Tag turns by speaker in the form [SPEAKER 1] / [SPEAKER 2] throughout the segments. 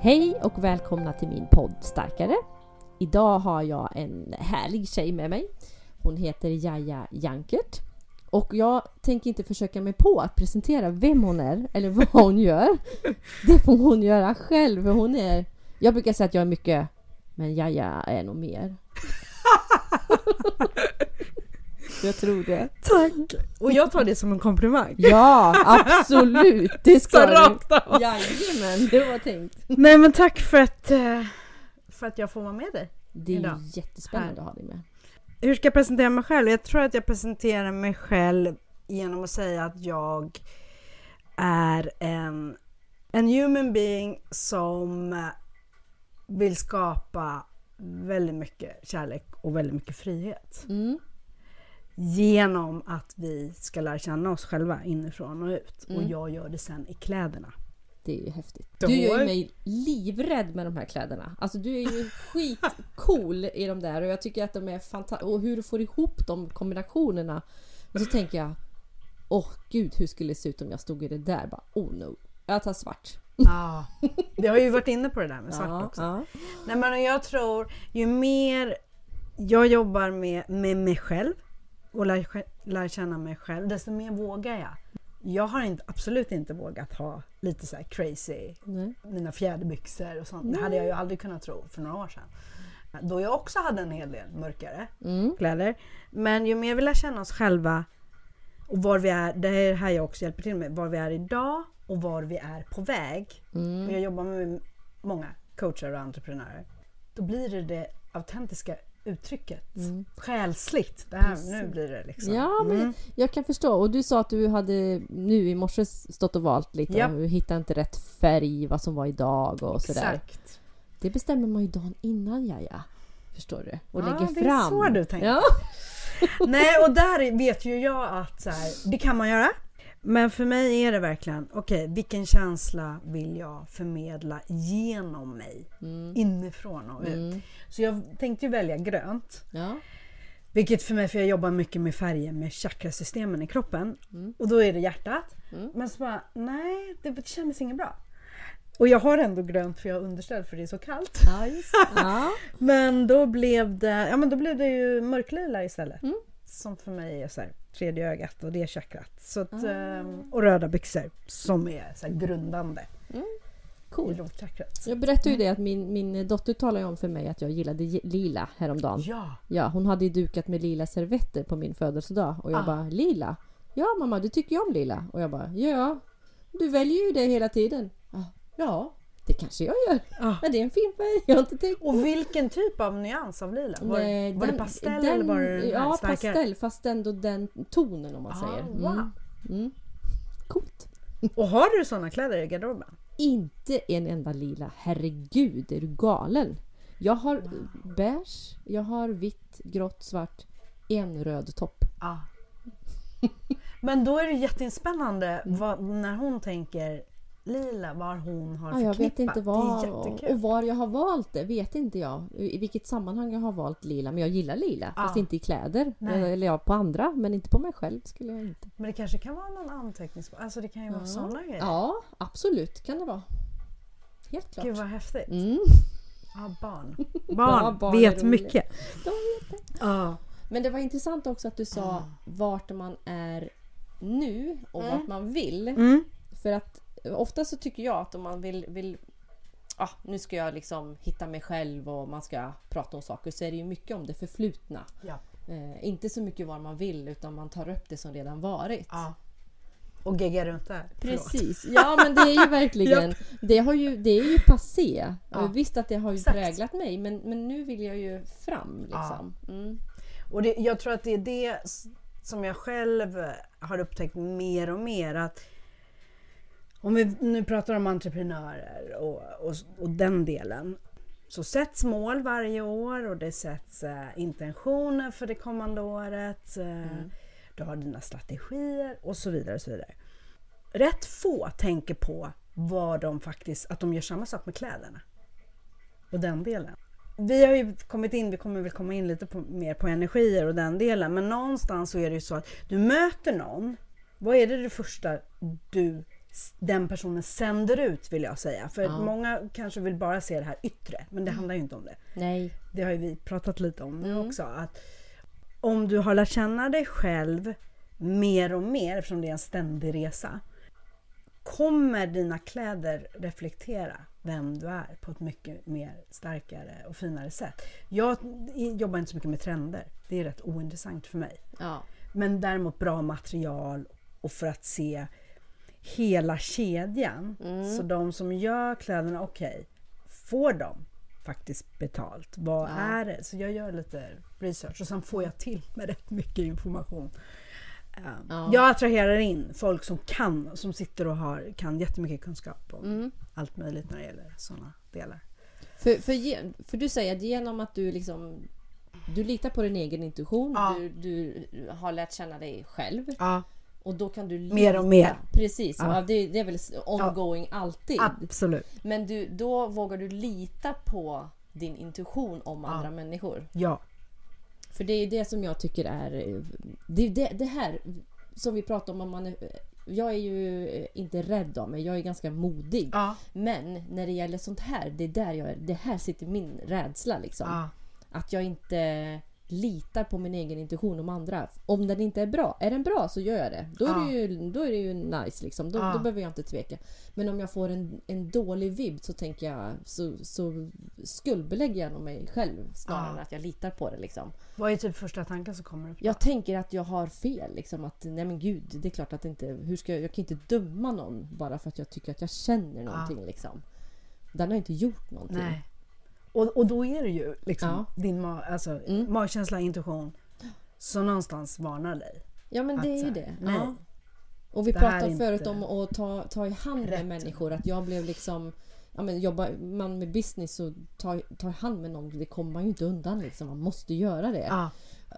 [SPEAKER 1] Hej och välkomna till min podd Starkare. Idag har jag en härlig tjej med mig. Hon heter Jaja Jankert. Och jag tänker inte försöka mig på att presentera vem hon är eller vad hon gör. Det får hon göra själv. För hon är... Jag brukar säga att jag är mycket, men Jaja är nog mer jag tror det.
[SPEAKER 2] Tack! Och jag tar det som en komplimang.
[SPEAKER 1] Ja, absolut! Det ska
[SPEAKER 2] Så
[SPEAKER 1] du.
[SPEAKER 2] rakt av.
[SPEAKER 1] Jajamän, det var tänkt.
[SPEAKER 2] Nej men tack för att, eh, för att jag får vara med dig.
[SPEAKER 1] Det är
[SPEAKER 2] Idag.
[SPEAKER 1] jättespännande att ha dig med.
[SPEAKER 2] Hur ska jag presentera mig själv? Jag tror att jag presenterar mig själv genom att säga att jag är en, en human being som eh, vill skapa väldigt mycket kärlek och väldigt mycket frihet.
[SPEAKER 1] Mm.
[SPEAKER 2] Genom att vi ska lära känna oss själva inifrån och ut. Och
[SPEAKER 1] Mm.
[SPEAKER 2] jag gör det sen i kläderna.
[SPEAKER 1] Det är ju häftigt. Du gör ju mig livrädd med de här kläderna. Alltså du är ju skitcool i de där och jag tycker att de är fantastiska. Och hur du får ihop de kombinationerna. Och så tänker jag, åh gud hur skulle det se ut om jag stod i det där? Bara, oh no. Jag tar svart.
[SPEAKER 2] Ja, vi har ju varit inne på det där med svart
[SPEAKER 1] Ja,
[SPEAKER 2] också.
[SPEAKER 1] ja.
[SPEAKER 2] Nej men jag tror ju mer jag jobbar med, med mig själv och lär, lär känna mig själv, desto mer vågar jag. Jag har inte, absolut inte vågat ha lite så här crazy,
[SPEAKER 1] Nej.
[SPEAKER 2] mina fjäderbyxor och sånt. Det hade jag ju aldrig kunnat tro för några år sedan. Då jag också hade en hel del mörkare
[SPEAKER 1] Mm.
[SPEAKER 2] kläder. Men ju mer vi lär känna oss själva och var vi är, det är här jag också hjälper till med, var vi är idag och var vi är på väg.
[SPEAKER 1] Mm.
[SPEAKER 2] Och jag jobbar med många coacher och entreprenörer. Då blir det det autentiska uttrycket. Själsligt. Det här, nu blir det liksom.
[SPEAKER 1] Mm. Ja, men
[SPEAKER 2] Mm.
[SPEAKER 1] jag kan förstå. Och du sa att du hade nu i morse stått och valt lite och du hittade inte rätt färg, vad som var idag och sådär.
[SPEAKER 2] Exakt.
[SPEAKER 1] Det bestämmer man ju dagen innan Jaja. Förstår du? Och
[SPEAKER 2] Ja,
[SPEAKER 1] lägger
[SPEAKER 2] det är
[SPEAKER 1] fram.
[SPEAKER 2] så du tänker.
[SPEAKER 1] Ja.
[SPEAKER 2] Nej, och där vet ju jag att så här, det kan man göra. Men för mig är det verkligen, okej, vilken känsla vill jag förmedla genom mig? Inifrån och ut.
[SPEAKER 1] Mm.
[SPEAKER 2] Så jag tänkte ju välja grönt.
[SPEAKER 1] ja.
[SPEAKER 2] Vilket för mig, för jag jobbar mycket med färger med chakrasystemen i kroppen.
[SPEAKER 1] Mm.
[SPEAKER 2] Och då är det hjärtat. Men så bara, nej, det kändes inget bra. Och jag har ändå grönt för jag har underställ för det är så kallt.
[SPEAKER 1] Ja, ja.
[SPEAKER 2] Men då blev det, ja men då blev det ju mörklila istället.
[SPEAKER 1] Mm.
[SPEAKER 2] Som för mig är så här, tredje ögat och det är chakrat. Så att,
[SPEAKER 1] Ah.
[SPEAKER 2] ehm, och röda byxor som är så grundande i
[SPEAKER 1] Cool. Jag berättade ju det att min, min dotter talade om för mig att jag gillade lila häromdagen.
[SPEAKER 2] Ja,
[SPEAKER 1] Ja, hon hade ju dukat med lila servetter på min födelsedag och jag
[SPEAKER 2] Ah.
[SPEAKER 1] bara lila? Ja mamma, du tycker ju om lila. Och jag bara ja, du väljer ju det hela tiden. "Ja, Ja, det kanske jag gör.
[SPEAKER 2] Ah.
[SPEAKER 1] Men det är en fin färg, jag har inte tänkt
[SPEAKER 2] och vilken typ av nyans av lila? Var,
[SPEAKER 1] Nej,
[SPEAKER 2] var det
[SPEAKER 1] den-
[SPEAKER 2] pastell
[SPEAKER 1] den-
[SPEAKER 2] eller var det
[SPEAKER 1] Ja,
[SPEAKER 2] starkare?
[SPEAKER 1] pastell fast ändå den tonen om man
[SPEAKER 2] Ah,
[SPEAKER 1] säger.
[SPEAKER 2] wow.
[SPEAKER 1] Mm. Mm. Coolt.
[SPEAKER 2] Och har du såna kläder i garderoben?
[SPEAKER 1] Inte en enda lila. Herregud, är du galen? Jag har beige, jag har vitt, grått, svart, en röd topp.
[SPEAKER 2] Ja. Men då är det jättespännande vad, när hon tänker lila, vad hon har
[SPEAKER 1] Ja, jag vet
[SPEAKER 2] förknippat.
[SPEAKER 1] inte var, och var jag har valt det vet inte jag. I vilket sammanhang jag har valt lila. Men jag gillar lila, fast
[SPEAKER 2] Ja.
[SPEAKER 1] inte i kläder.
[SPEAKER 2] Nej.
[SPEAKER 1] Eller ja, på andra, men inte på mig själv skulle jag inte.
[SPEAKER 2] Men det kanske kan vara någon anteckningsbok. Alltså det kan ju vara sådana grejer.
[SPEAKER 1] Ja, absolut kan det vara. Helt klart.
[SPEAKER 2] Gud vad häftigt.
[SPEAKER 1] Mm.
[SPEAKER 2] Ja, barn.
[SPEAKER 1] Ja,
[SPEAKER 2] Barn,
[SPEAKER 1] barn är
[SPEAKER 2] vet mycket.
[SPEAKER 1] De vet det.
[SPEAKER 2] Ja.
[SPEAKER 1] Men det var intressant också att du sa
[SPEAKER 2] Ah.
[SPEAKER 1] vart man är nu och vart man vill.
[SPEAKER 2] Mm.
[SPEAKER 1] För att ofta så tycker jag att om man vill, vill ah, nu ska jag liksom hitta mig själv och man ska prata om saker så är det ju mycket om det förflutna.
[SPEAKER 2] Ja.
[SPEAKER 1] Eh, inte så mycket vad man vill utan man tar upp det som redan varit.
[SPEAKER 2] ja. Och gegga runt där. Förlåt.
[SPEAKER 1] Precis, ja men det är ju verkligen det, har ju, det är ju passé.
[SPEAKER 2] Ja.
[SPEAKER 1] Visst att det har ju
[SPEAKER 2] Exakt.
[SPEAKER 1] präglat mig men, men nu vill jag ju fram liksom. Mm.
[SPEAKER 2] Och det, jag tror att det är det som jag själv har upptäckt mer och mer att om vi nu pratar om entreprenörer och, och, och den delen så sätts mål varje år och det sätts eh, intentioner för det kommande året. Eh, Du har dina strategier och så vidare. Och så vidare. Rätt få tänker på vad de faktiskt, att de gör samma sak med kläderna. Och den delen. Vi har ju kommit in, vi kommer väl komma in lite på, mer på energier och den delen, men någonstans så är det ju så att du möter någon. Vad är det det första du den personen sänder ut vill jag säga. För
[SPEAKER 1] Ja.
[SPEAKER 2] många kanske vill bara se det här yttre, men det handlar ju inte om det.
[SPEAKER 1] Nej.
[SPEAKER 2] Det har ju vi pratat lite om
[SPEAKER 1] Mm.
[SPEAKER 2] också. Att om du har lärt känna dig själv mer och mer, eftersom det är en ständig resa, kommer dina kläder reflektera vem du är på ett mycket mer starkare och finare sätt. Jag jobbar inte så mycket med trender. Det är rätt ointressant för mig.
[SPEAKER 1] Ja.
[SPEAKER 2] Men däremot bra material och för att se hela kedjan.
[SPEAKER 1] Mm.
[SPEAKER 2] Så de som gör kläderna, okej, får de faktiskt betalt? Vad
[SPEAKER 1] Ja.
[SPEAKER 2] är det? Så jag gör lite research och sen får jag till med rätt mycket information. Um,
[SPEAKER 1] Ja.
[SPEAKER 2] Jag attraherar in folk som kan, som sitter och har, kan jättemycket kunskap om
[SPEAKER 1] Mm.
[SPEAKER 2] allt möjligt när det gäller sådana delar.
[SPEAKER 1] För, för, för du säger att genom att du liksom du litar på din egen intuition,
[SPEAKER 2] Ja.
[SPEAKER 1] du, du har lärt känna dig själv
[SPEAKER 2] Ja,
[SPEAKER 1] och då kan du lita.
[SPEAKER 2] Mer och mer.
[SPEAKER 1] Precis,
[SPEAKER 2] Ja.
[SPEAKER 1] ja. det, det är väl ongoing alltid.
[SPEAKER 2] absolut.
[SPEAKER 1] Men du, då vågar du lita på din intuition om
[SPEAKER 2] Ja.
[SPEAKER 1] andra människor.
[SPEAKER 2] Ja,
[SPEAKER 1] För det är det som jag tycker är... Det det, det här som vi pratar om. om man är, jag är ju inte rädd av mig, jag är ganska modig.
[SPEAKER 2] ja,
[SPEAKER 1] Men när det gäller sånt här, det är där jag är, det här sitter min rädsla liksom.
[SPEAKER 2] ja.
[SPEAKER 1] Att jag inte litar på min egen intuition om andra. Om den inte är bra, är den bra så gör jag det. Då är,
[SPEAKER 2] Ja.
[SPEAKER 1] det, ju, då är det ju nice liksom. Då,
[SPEAKER 2] Ja.
[SPEAKER 1] då behöver jag inte tveka. Men om jag får en, en dålig vibb så tänker jag så, så skuldbelägger jag nog mig själv snarare
[SPEAKER 2] Ja.
[SPEAKER 1] än att jag litar på det liksom.
[SPEAKER 2] Vad är typ första tanken som kommer upp?
[SPEAKER 1] Jag tänker att jag har fel. Liksom, att nej men gud, det är klart att inte... Hur ska jag, jag kan inte döma någon bara för att jag tycker att jag känner någonting. Liksom. Den har inte gjort någonting.
[SPEAKER 2] Nej. Och, och då är det ju liksom
[SPEAKER 1] Ja.
[SPEAKER 2] din ma- alltså,
[SPEAKER 1] Mm.
[SPEAKER 2] magkänsla, intuition som någonstans varnar dig.
[SPEAKER 1] Ja men det är ju det.
[SPEAKER 2] nej.
[SPEAKER 1] Ja. Och vi pratade förut om att ta, ta i hand
[SPEAKER 2] rätt.
[SPEAKER 1] med människor. Att jag blev liksom... Ja, men jobbar man med business så ta, ta i hand med någon. Det kommer man ju inte undan. Liksom. Man måste göra det.
[SPEAKER 2] Ja.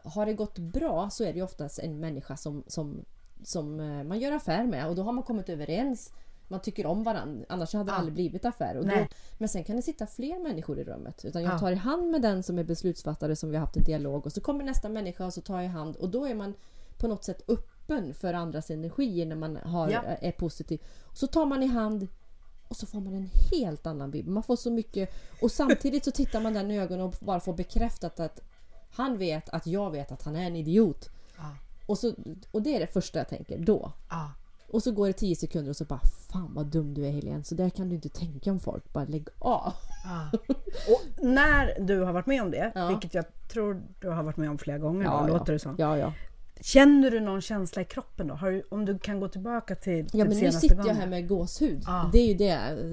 [SPEAKER 1] Har det gått bra så är det ju oftast en människa som, som, som eh, man gör affär med. Och då har man kommit överens. Man tycker om varandra. Annars hade det
[SPEAKER 2] Ja.
[SPEAKER 1] aldrig blivit affär. Och då, men sen kan det sitta fler människor i rummet. Utan jag
[SPEAKER 2] Ja.
[SPEAKER 1] tar i hand med den som är beslutsfattare som vi har haft en dialog. Och så kommer nästa människa och så tar jag i hand. Och då är man på något sätt öppen för andras energier när man har,
[SPEAKER 2] Ja.
[SPEAKER 1] är positiv. Så tar man i hand och så får man en helt annan bild. Man får så mycket och samtidigt så tittar man den i ögonen och bara får bekräftat att han vet att jag vet att han är en idiot.
[SPEAKER 2] Ja.
[SPEAKER 1] Och, så, och det är det första jag tänker då.
[SPEAKER 2] Ja.
[SPEAKER 1] Och så går det 10 sekunder och så bara Fan vad dum du är Helene. Så där kan du inte tänka om folk. Bara lägg av.
[SPEAKER 2] Ja. Och när du har varit med om det,
[SPEAKER 1] Ja.
[SPEAKER 2] vilket jag tror du har varit med om flera gånger,
[SPEAKER 1] Ja,
[SPEAKER 2] då,
[SPEAKER 1] ja.
[SPEAKER 2] låter det som.
[SPEAKER 1] Ja, ja.
[SPEAKER 2] Känner du någon känsla i kroppen då? Du, om du kan gå tillbaka till
[SPEAKER 1] Ja
[SPEAKER 2] typ
[SPEAKER 1] men nu
[SPEAKER 2] senaste
[SPEAKER 1] sitter
[SPEAKER 2] gången.
[SPEAKER 1] jag här med gåshud.
[SPEAKER 2] Ja.
[SPEAKER 1] Det är ju det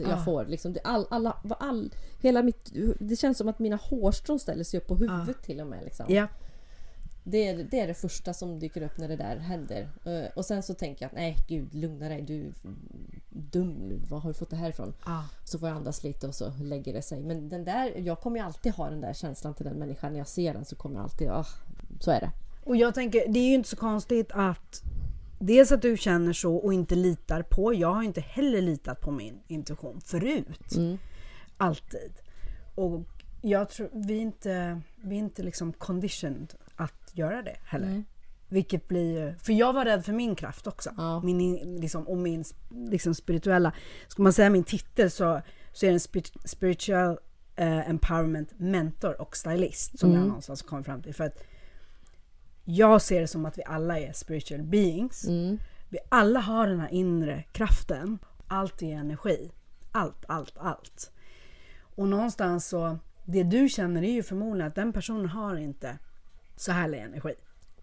[SPEAKER 1] jag
[SPEAKER 2] Ja.
[SPEAKER 1] får. Liksom. Det, all, alla, all, hela mitt, det känns som att mina hårstrån ställer sig upp på huvudet till och med. Liksom.
[SPEAKER 2] Ja.
[SPEAKER 1] Det, är, det är det första som dyker upp när det där händer. Eh, Och sen så tänker jag att nej gud lugna dig. Du är dum nu. Var har du fått det här ifrån?
[SPEAKER 2] Ja.
[SPEAKER 1] Så får jag andas lite och så lägger det sig. Men den där, jag kommer ju alltid ha den där känslan till den människan. När jag ser den så kommer jag alltid, ah, så är det.
[SPEAKER 2] Och jag tänker, det är ju inte så konstigt att dels att du känner så och inte litar på. Jag har inte heller litat på min intuition förut.
[SPEAKER 1] Mm.
[SPEAKER 2] Alltid. Och jag tror, vi är inte, vi är inte liksom conditioned att göra det heller.
[SPEAKER 1] Nej.
[SPEAKER 2] Vilket blir ju- För jag var rädd för min kraft också.
[SPEAKER 1] Ja.
[SPEAKER 2] Min, in- liksom, och min liksom, spirituella... Ska man säga min titel så, så är det en spir- spiritual eh, empowerment mentor och stylist som
[SPEAKER 1] Mm.
[SPEAKER 2] jag någonstans kom fram till. För att jag ser det som att vi alla är spiritual beings.
[SPEAKER 1] Mm.
[SPEAKER 2] Vi alla har den här inre kraften. Allt är energi. Allt, allt, allt. Och någonstans så, det du känner är ju förmodligen att den personen har inte så härlig energi.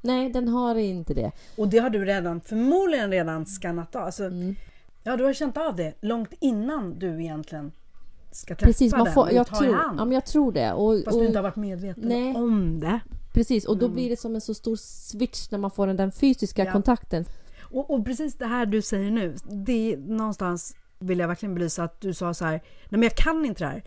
[SPEAKER 1] Nej, den har inte det.
[SPEAKER 2] Och det har du redan, förmodligen redan skannat av. Alltså,
[SPEAKER 1] Mm.
[SPEAKER 2] Ja, du har känt av det långt innan du egentligen ska träffa
[SPEAKER 1] Precis, man
[SPEAKER 2] den
[SPEAKER 1] får,
[SPEAKER 2] och
[SPEAKER 1] jag, tror,
[SPEAKER 2] hand.
[SPEAKER 1] ja, men jag tror det. Och,
[SPEAKER 2] Fast
[SPEAKER 1] och,
[SPEAKER 2] du inte har varit medveten
[SPEAKER 1] Nej.
[SPEAKER 2] om det.
[SPEAKER 1] Precis, och då blir det som en så stor switch när man får den, den fysiska
[SPEAKER 2] Ja.
[SPEAKER 1] kontakten.
[SPEAKER 2] Och, och precis det här du säger nu, det är någonstans vill jag verkligen belysa att du sa så här, nej men jag kan inte det här.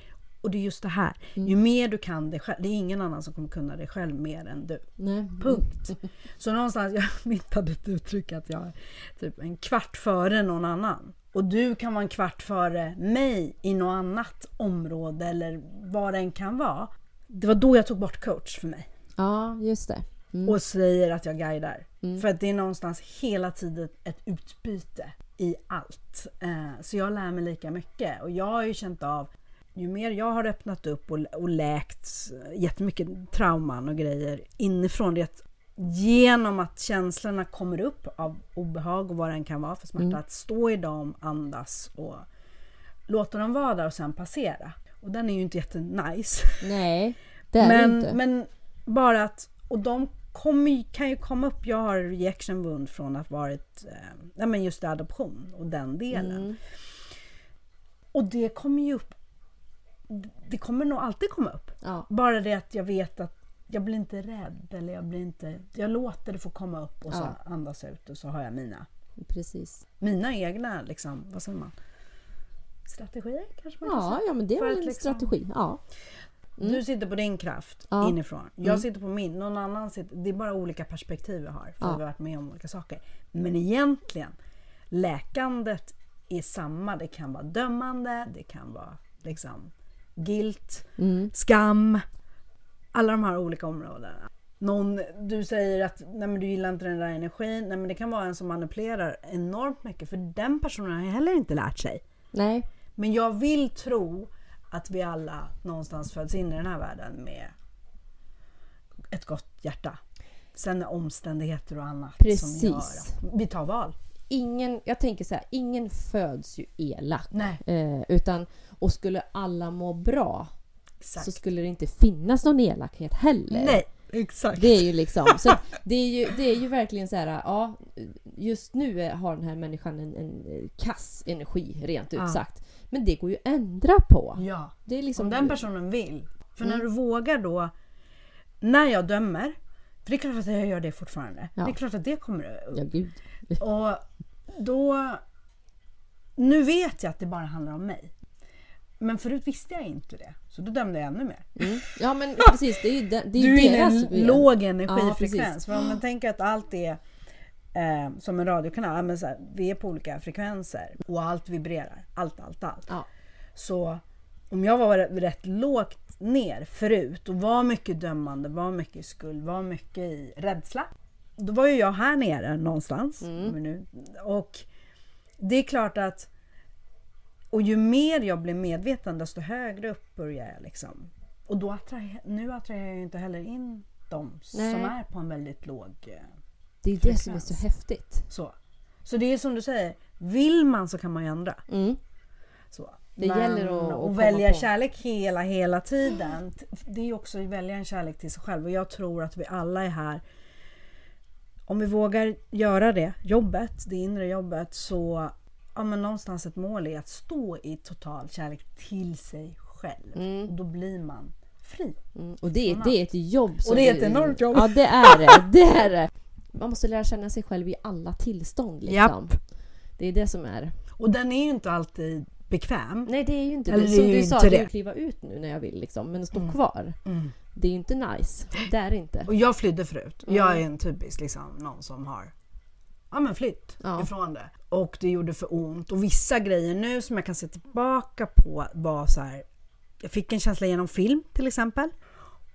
[SPEAKER 2] Och det är just det här,
[SPEAKER 1] Mm.
[SPEAKER 2] ju mer du kan det själv, det är ingen annan som kommer kunna det själv mer än du.
[SPEAKER 1] Nej.
[SPEAKER 2] Punkt. Så någonstans, jag myntade ett uttryck att jag är typ en kvart före någon annan. Och du kan vara en kvart före mig i något annat område eller vad det än kan vara. Det var då jag tog bort coach för mig.
[SPEAKER 1] Ja, just det. Mm.
[SPEAKER 2] Och säger att jag guidar.
[SPEAKER 1] Mm.
[SPEAKER 2] För att det är någonstans hela tiden ett utbyte. i allt. Eh, så jag lär mig lika mycket och jag har ju känt av ju mer jag har öppnat upp och, och läkt jättemycket trauman och grejer inifrån det genom att känslorna kommer upp av obehag och vad det än kan vara för smärta,
[SPEAKER 1] Mm.
[SPEAKER 2] att stå i dem, andas och låta dem vara där och sen passera. Och den är ju inte jättenice.
[SPEAKER 1] Nej, det är
[SPEAKER 2] Men,
[SPEAKER 1] inte.
[SPEAKER 2] men bara att, och de kommer, ju- kan ju komma upp, jag har rejection wound från att varit, eh, nej men just adoption och den delen.
[SPEAKER 1] Mm.
[SPEAKER 2] Och det kommer ju upp, det kommer nog alltid komma upp.
[SPEAKER 1] Ja,
[SPEAKER 2] Bara det att jag vet att jag blir inte rädd eller jag blir inte, jag låter det få komma upp och så
[SPEAKER 1] Ja.
[SPEAKER 2] andas ut och så har jag mina,
[SPEAKER 1] precis.
[SPEAKER 2] mina egna liksom, vad säger man? Strategier kanske man kan
[SPEAKER 1] Ja,
[SPEAKER 2] säga.
[SPEAKER 1] ja men det är väl en
[SPEAKER 2] liksom-
[SPEAKER 1] strategi. Ja.
[SPEAKER 2] Du sitter på din kraft
[SPEAKER 1] Ja.
[SPEAKER 2] inifrån. Jag
[SPEAKER 1] Mm.
[SPEAKER 2] sitter på min. Någon annan sitter... Det är bara olika perspektiv vi har. För
[SPEAKER 1] Ja.
[SPEAKER 2] vi har varit med om olika saker. Men egentligen, läkandet är samma. Det kan vara dömande, det kan vara liksom guilt,
[SPEAKER 1] Mm.
[SPEAKER 2] skam. Alla de här olika områdena. Någon, du säger att nej men du gillar inte den där energin. Nej men det kan vara en som manipulerar enormt mycket. För den personen har heller inte lärt sig.
[SPEAKER 1] Nej,
[SPEAKER 2] Men jag vill tro att vi alla någonstans föds in i den här världen med ett gott hjärta. Sen är omständigheter och annat som
[SPEAKER 1] Precis.
[SPEAKER 2] gör att vi tar val.
[SPEAKER 1] Ingen, jag tänker så här, ingen föds ju elak. Eh, utan, och skulle alla må bra
[SPEAKER 2] exakt.
[SPEAKER 1] så skulle det inte finnas någon elakhet heller.
[SPEAKER 2] Nej, exakt.
[SPEAKER 1] Det är ju liksom, så det är ju, det är ju verkligen så här, ja, just nu har den här människan en, en kass energi, rent ut
[SPEAKER 2] Ja.
[SPEAKER 1] sagt. Men det går ju att ändra på.
[SPEAKER 2] Ja,
[SPEAKER 1] Det är liksom,
[SPEAKER 2] om den personen vill. För när
[SPEAKER 1] Mm.
[SPEAKER 2] du vågar då, när jag dömer, för det är klart att jag gör det fortfarande.
[SPEAKER 1] Ja.
[SPEAKER 2] Det är klart att det kommer upp.
[SPEAKER 1] Ja, gud.
[SPEAKER 2] Och då... Nu vet jag att det bara handlar om mig. Men förut visste jag inte det. Så då dömde jag ännu mer.
[SPEAKER 1] Mm. Ja men precis, det är ju, de, det är
[SPEAKER 2] Du är inne i en låg
[SPEAKER 1] Ja,
[SPEAKER 2] energifrekvens.
[SPEAKER 1] precis.
[SPEAKER 2] för om man tänker att allt är eh, som en radiokanal. ja, Men så här, vi är på olika frekvenser och allt vibrerar. Allt, allt, allt.
[SPEAKER 1] Ja.
[SPEAKER 2] Så om jag var rätt lågt ner förut och var mycket dömande, var mycket i skuld, var mycket i rädsla. Då var ju jag här nere någonstans.
[SPEAKER 1] Mm.
[SPEAKER 2] Men nu, och det är klart att och ju mer jag blir medveten desto högre upp börjar jag liksom. Och då attraher, nu attraherar jag ju inte heller in de
[SPEAKER 1] Nej.
[SPEAKER 2] som är på en väldigt låg eh,
[SPEAKER 1] Det är ju det som är så häftigt.
[SPEAKER 2] så. Så det är som du säger, vill man så kan man ju ändra.
[SPEAKER 1] Mm.
[SPEAKER 2] Så.
[SPEAKER 1] Det gäller att- att
[SPEAKER 2] och välja
[SPEAKER 1] på.
[SPEAKER 2] kärlek hela, hela tiden. Det är ju också att välja en kärlek till sig själv. Och jag tror att vi alla är här. Om vi vågar göra det jobbet, det inre jobbet, så ja, men någonstans ett mål är att stå i total kärlek till sig själv.
[SPEAKER 1] Mm.
[SPEAKER 2] Och då blir man fri.
[SPEAKER 1] Mm. Och det är, det är ett jobb. som
[SPEAKER 2] Och det är ett enormt jobb.
[SPEAKER 1] Ja det är det. Det är det. Man måste lära känna sig själv i alla tillstånd. Liksom.
[SPEAKER 2] Japp.
[SPEAKER 1] Det är det som är.
[SPEAKER 2] Och den är ju inte alltid bekväm.
[SPEAKER 1] Nej det är ju inte
[SPEAKER 2] Eller
[SPEAKER 1] det. Som du sa, att jag vill kliva ut nu när jag vill liksom. Men stå
[SPEAKER 2] Mm.
[SPEAKER 1] kvar.
[SPEAKER 2] Mm.
[SPEAKER 1] Det är ju inte nice. Det är inte.
[SPEAKER 2] Och jag flydde förut.
[SPEAKER 1] Mm.
[SPEAKER 2] Jag är en typisk liksom, någon som har ja, men flytt
[SPEAKER 1] Ja.
[SPEAKER 2] ifrån det. Och det gjorde för ont. Och vissa grejer nu som jag kan se tillbaka på var så här. Jag fick en känsla genom film till exempel.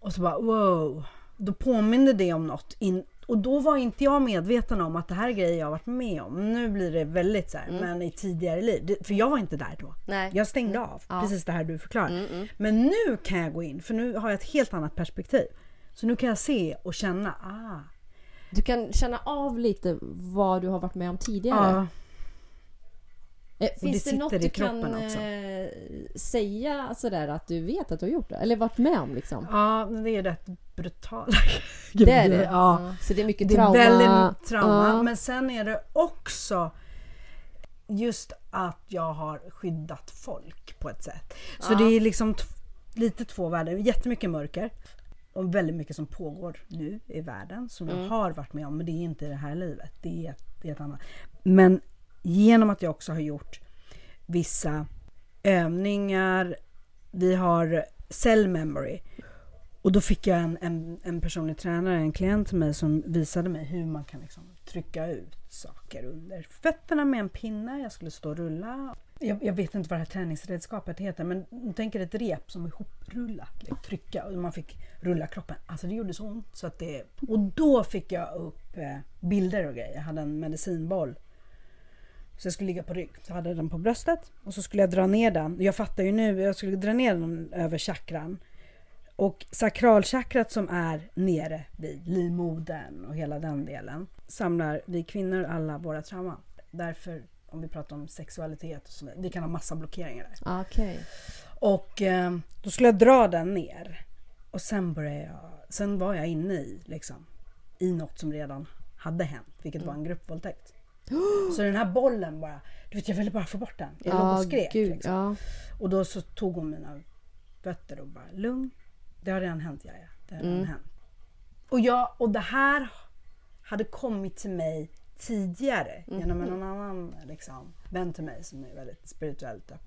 [SPEAKER 2] Och så bara wow. Då påminner det om något. In, och då var inte jag medveten om att det här är grejer jag har varit med om. Nu blir det väldigt så här, men i tidigare liv. Det, för jag var inte där då.
[SPEAKER 1] Nej.
[SPEAKER 2] Jag stängde av.
[SPEAKER 1] Ja.
[SPEAKER 2] Precis det här du förklarar.
[SPEAKER 1] Mm, mm.
[SPEAKER 2] Men nu kan jag gå in, för nu har jag ett helt annat perspektiv. Så nu kan jag se och känna, ah,
[SPEAKER 1] Du kan känna av lite vad du har varit med om tidigare.
[SPEAKER 2] ja,
[SPEAKER 1] Eh,
[SPEAKER 2] det
[SPEAKER 1] Finns det,
[SPEAKER 2] sitter
[SPEAKER 1] något du kan
[SPEAKER 2] också.
[SPEAKER 1] eh, säga sådär att du vet att du har gjort det? Eller varit med om liksom?
[SPEAKER 2] ja, det är rätt brutala
[SPEAKER 1] Det är det?
[SPEAKER 2] Ja.
[SPEAKER 1] Så det är mycket
[SPEAKER 2] Det är
[SPEAKER 1] trauma?
[SPEAKER 2] väldigt trauma.
[SPEAKER 1] Ja.
[SPEAKER 2] Men sen är det också just att jag har skyddat folk på ett sätt. Så
[SPEAKER 1] Ja.
[SPEAKER 2] det är liksom lite två världar. Jättemycket mörker. Och väldigt mycket som pågår nu i världen som jag
[SPEAKER 1] Mm.
[SPEAKER 2] har varit med om. Men det är inte det här livet. Det är, ett, det är ett annat. Men genom att jag också har gjort vissa övningar. Vi har cell memory. Och då fick jag en, en, en personlig tränare, en klient till mig som visade mig hur man kan liksom trycka ut saker under fötterna med en pinne. Jag skulle stå och rulla. Jag, jag vet inte vad det här träningsredskapet heter men tänk er ett rep som är hoprullat. liksom, Trycka och man fick rulla kroppen. Alltså det gjorde så ont. Så att det, och då fick jag upp eh, bilder och grejer. Jag hade en medicinboll Så jag skulle ligga på rygg. Så hade jag den på bröstet och så skulle jag dra ner den. Jag fattar ju nu, jag skulle dra ner den över chakran. Och sakralchakrat som är nere vid livmodern och hela den delen samlar vi kvinnor alla våra trauman. Därför, om vi pratar om sexualitet och så vidare, vi kan ha massa blockeringar där.
[SPEAKER 1] Okej.
[SPEAKER 2] Och eh, då skulle jag dra den ner. Och sen började jag, sen var jag inne i liksom, i något som redan hade hänt, vilket var en gruppvåldtäkt. Så den här bollen bara, du vet jag ville bara få bort den. Jag låg och skrek.
[SPEAKER 1] gud,
[SPEAKER 2] liksom.
[SPEAKER 1] ja.
[SPEAKER 2] Och då så tog hon mina fötter och bara, lugn. Det har redan hänt Jaja. Det har redan
[SPEAKER 1] Mm.
[SPEAKER 2] hänt. Och, jag, och det här hade kommit till mig tidigare
[SPEAKER 1] Mhm.
[SPEAKER 2] genom en annan liksom, vän till mig som är väldigt spirituellt eh,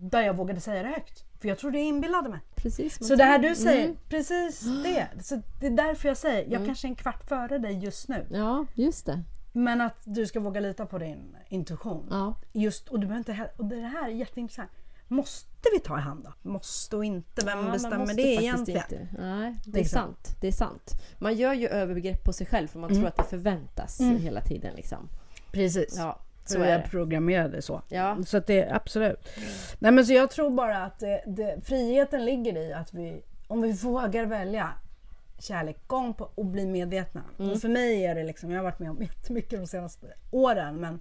[SPEAKER 2] Där jag vågade säga det högt. För jag trodde jag inbillade mig.
[SPEAKER 1] Precis.
[SPEAKER 2] Så det här du säger,
[SPEAKER 1] Mm.
[SPEAKER 2] precis det. Så det är därför jag säger, jag kanske är en kvart före dig just nu.
[SPEAKER 1] Ja, just det.
[SPEAKER 2] Men att du ska våga lita på din intuition.
[SPEAKER 1] Ja.
[SPEAKER 2] Just, och, du behöver inte, och det här är jätteintressant. Måste vi ta i hand då? Måste och inte, vem
[SPEAKER 1] Ja,
[SPEAKER 2] bestämmer
[SPEAKER 1] måste
[SPEAKER 2] det egentligen?
[SPEAKER 1] Inte. Nej, det är
[SPEAKER 2] Liksom.
[SPEAKER 1] sant. Det är sant. Man gör ju övergrepp på sig själv för man tror att det förväntas hela tiden. Liksom.
[SPEAKER 2] Precis.
[SPEAKER 1] Ja, så
[SPEAKER 2] Så
[SPEAKER 1] är
[SPEAKER 2] programmerade så.
[SPEAKER 1] Ja.
[SPEAKER 2] Så att det absolut. Nej men så jag tror bara att det, det, friheten ligger i att vi, om vi vågar välja kärlek gång på och bli medvetna. Och för mig är det liksom, jag har varit med om jättemycket de senaste åren men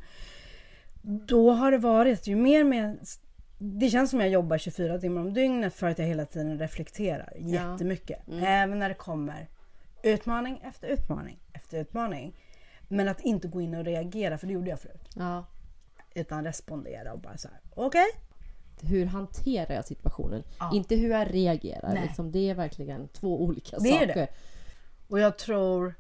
[SPEAKER 2] då har det varit ju mer med det känns som jag jobbar 24 timmar om dygnet för att jag hela tiden reflekterar jättemycket. Även när det kommer utmaning efter utmaning efter utmaning. Men att inte gå in och reagera, för det gjorde jag förut.
[SPEAKER 1] Ja.
[SPEAKER 2] Utan respondera och bara så här, okej?
[SPEAKER 1] Hur hanterar jag situationen?
[SPEAKER 2] Ja.
[SPEAKER 1] Inte hur jag reagerar.
[SPEAKER 2] Nej.
[SPEAKER 1] Liksom, det är verkligen två olika
[SPEAKER 2] Det är
[SPEAKER 1] saker.
[SPEAKER 2] det. Och jag tror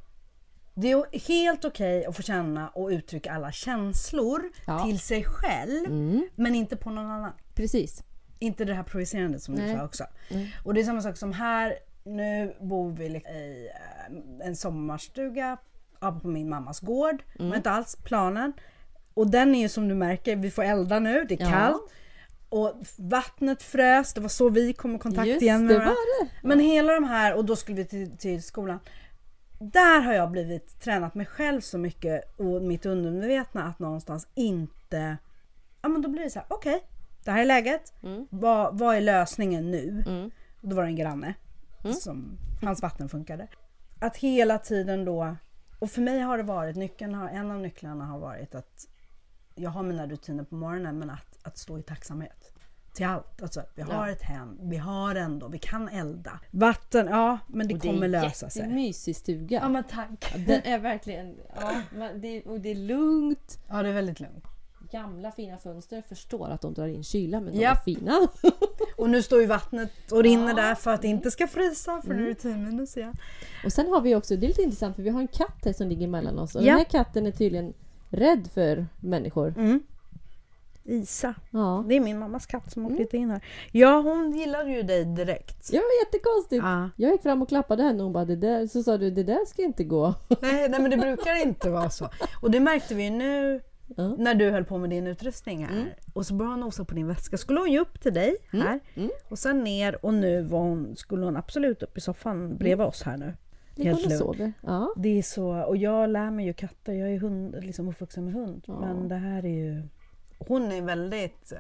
[SPEAKER 2] det är helt okej att få känna och uttrycka alla känslor
[SPEAKER 1] Ja.
[SPEAKER 2] till sig själv,
[SPEAKER 1] Mm,
[SPEAKER 2] men inte på någon annan.
[SPEAKER 1] Precis.
[SPEAKER 2] Inte det här projicerandet som du
[SPEAKER 1] Nej.
[SPEAKER 2] sa också.
[SPEAKER 1] Mm.
[SPEAKER 2] Och det är samma sak som här, nu bor vi liksom i eh, en sommarstuga ja, på min mammas gård. Det
[SPEAKER 1] Mm.
[SPEAKER 2] var inte alls planen. Och den är ju som du märker, vi får elda nu, det är
[SPEAKER 1] Ja.
[SPEAKER 2] kallt. Och vattnet frös, det var så vi kom i kontakt
[SPEAKER 1] Just
[SPEAKER 2] igen
[SPEAKER 1] det
[SPEAKER 2] med varandra.
[SPEAKER 1] var det.
[SPEAKER 2] Men hela de här, och då skulle vi till, till skolan. Där har jag blivit tränat mig själv så mycket och mitt undermedvetna att någonstans inte... Ja men då blir det så här, okej, det här är läget.
[SPEAKER 1] Mm.
[SPEAKER 2] Vad, vad är lösningen nu?
[SPEAKER 1] Mm.
[SPEAKER 2] Och då var det en granne
[SPEAKER 1] Mm.
[SPEAKER 2] som hans vatten funkade. Att hela tiden då, och för mig har det varit, nyckeln har, en av nycklarna har varit att jag har mina rutiner på morgonen men att, att stå i tacksamhet. Till allt. Alltså, vi har
[SPEAKER 1] Ja.
[SPEAKER 2] ett hem, vi har ändå, vi kan elda. Vatten, ja men det
[SPEAKER 1] Och
[SPEAKER 2] kommer
[SPEAKER 1] är
[SPEAKER 2] lösa sig.
[SPEAKER 1] jättemysig stuga.
[SPEAKER 2] Ja men tack.
[SPEAKER 1] Den är verkligen... Ja, men det, och det är lugnt.
[SPEAKER 2] Ja det är väldigt lugnt.
[SPEAKER 1] Gamla fina fönster förstår att de drar in kyla men de
[SPEAKER 2] Japp.
[SPEAKER 1] är fina.
[SPEAKER 2] Och nu står ju vattnet och rinner
[SPEAKER 1] Ja.
[SPEAKER 2] där för att det inte ska frysa för nu är
[SPEAKER 1] Mm.
[SPEAKER 2] det 10 minus igen.
[SPEAKER 1] Och sen har vi också, det är lite intressant för vi har en katt här som ligger mellan oss och
[SPEAKER 2] Ja.
[SPEAKER 1] den här katten är tydligen rädd för människor.
[SPEAKER 2] Mm. Isa.
[SPEAKER 1] Ja.
[SPEAKER 2] Det är min mammas katt som har flyttat in här. Ja hon gillade ju dig direkt.
[SPEAKER 1] Var jättekonstigt.
[SPEAKER 2] Ja.
[SPEAKER 1] Jag gick fram och klappade henne och hon bara det där, så sa du det där ska inte gå.
[SPEAKER 2] Nej, nej men det brukar inte vara så. Och det märkte vi nu
[SPEAKER 1] Ja.
[SPEAKER 2] när du höll på med din utrustning här.
[SPEAKER 1] Mm.
[SPEAKER 2] Och så började hon nosa på din väska. Skulle hon ju upp till dig här.
[SPEAKER 1] Mm.
[SPEAKER 2] Och sen ner och nu var hon, skulle hon absolut upp i soffan bredvid oss här nu. Lugnt.
[SPEAKER 1] sover. Ja.
[SPEAKER 2] Det är så, och jag lär mig ju katter. Jag är hund, liksom uppvuxen med hund.
[SPEAKER 1] Ja.
[SPEAKER 2] Men det här är ju... Hon är väldigt... eh,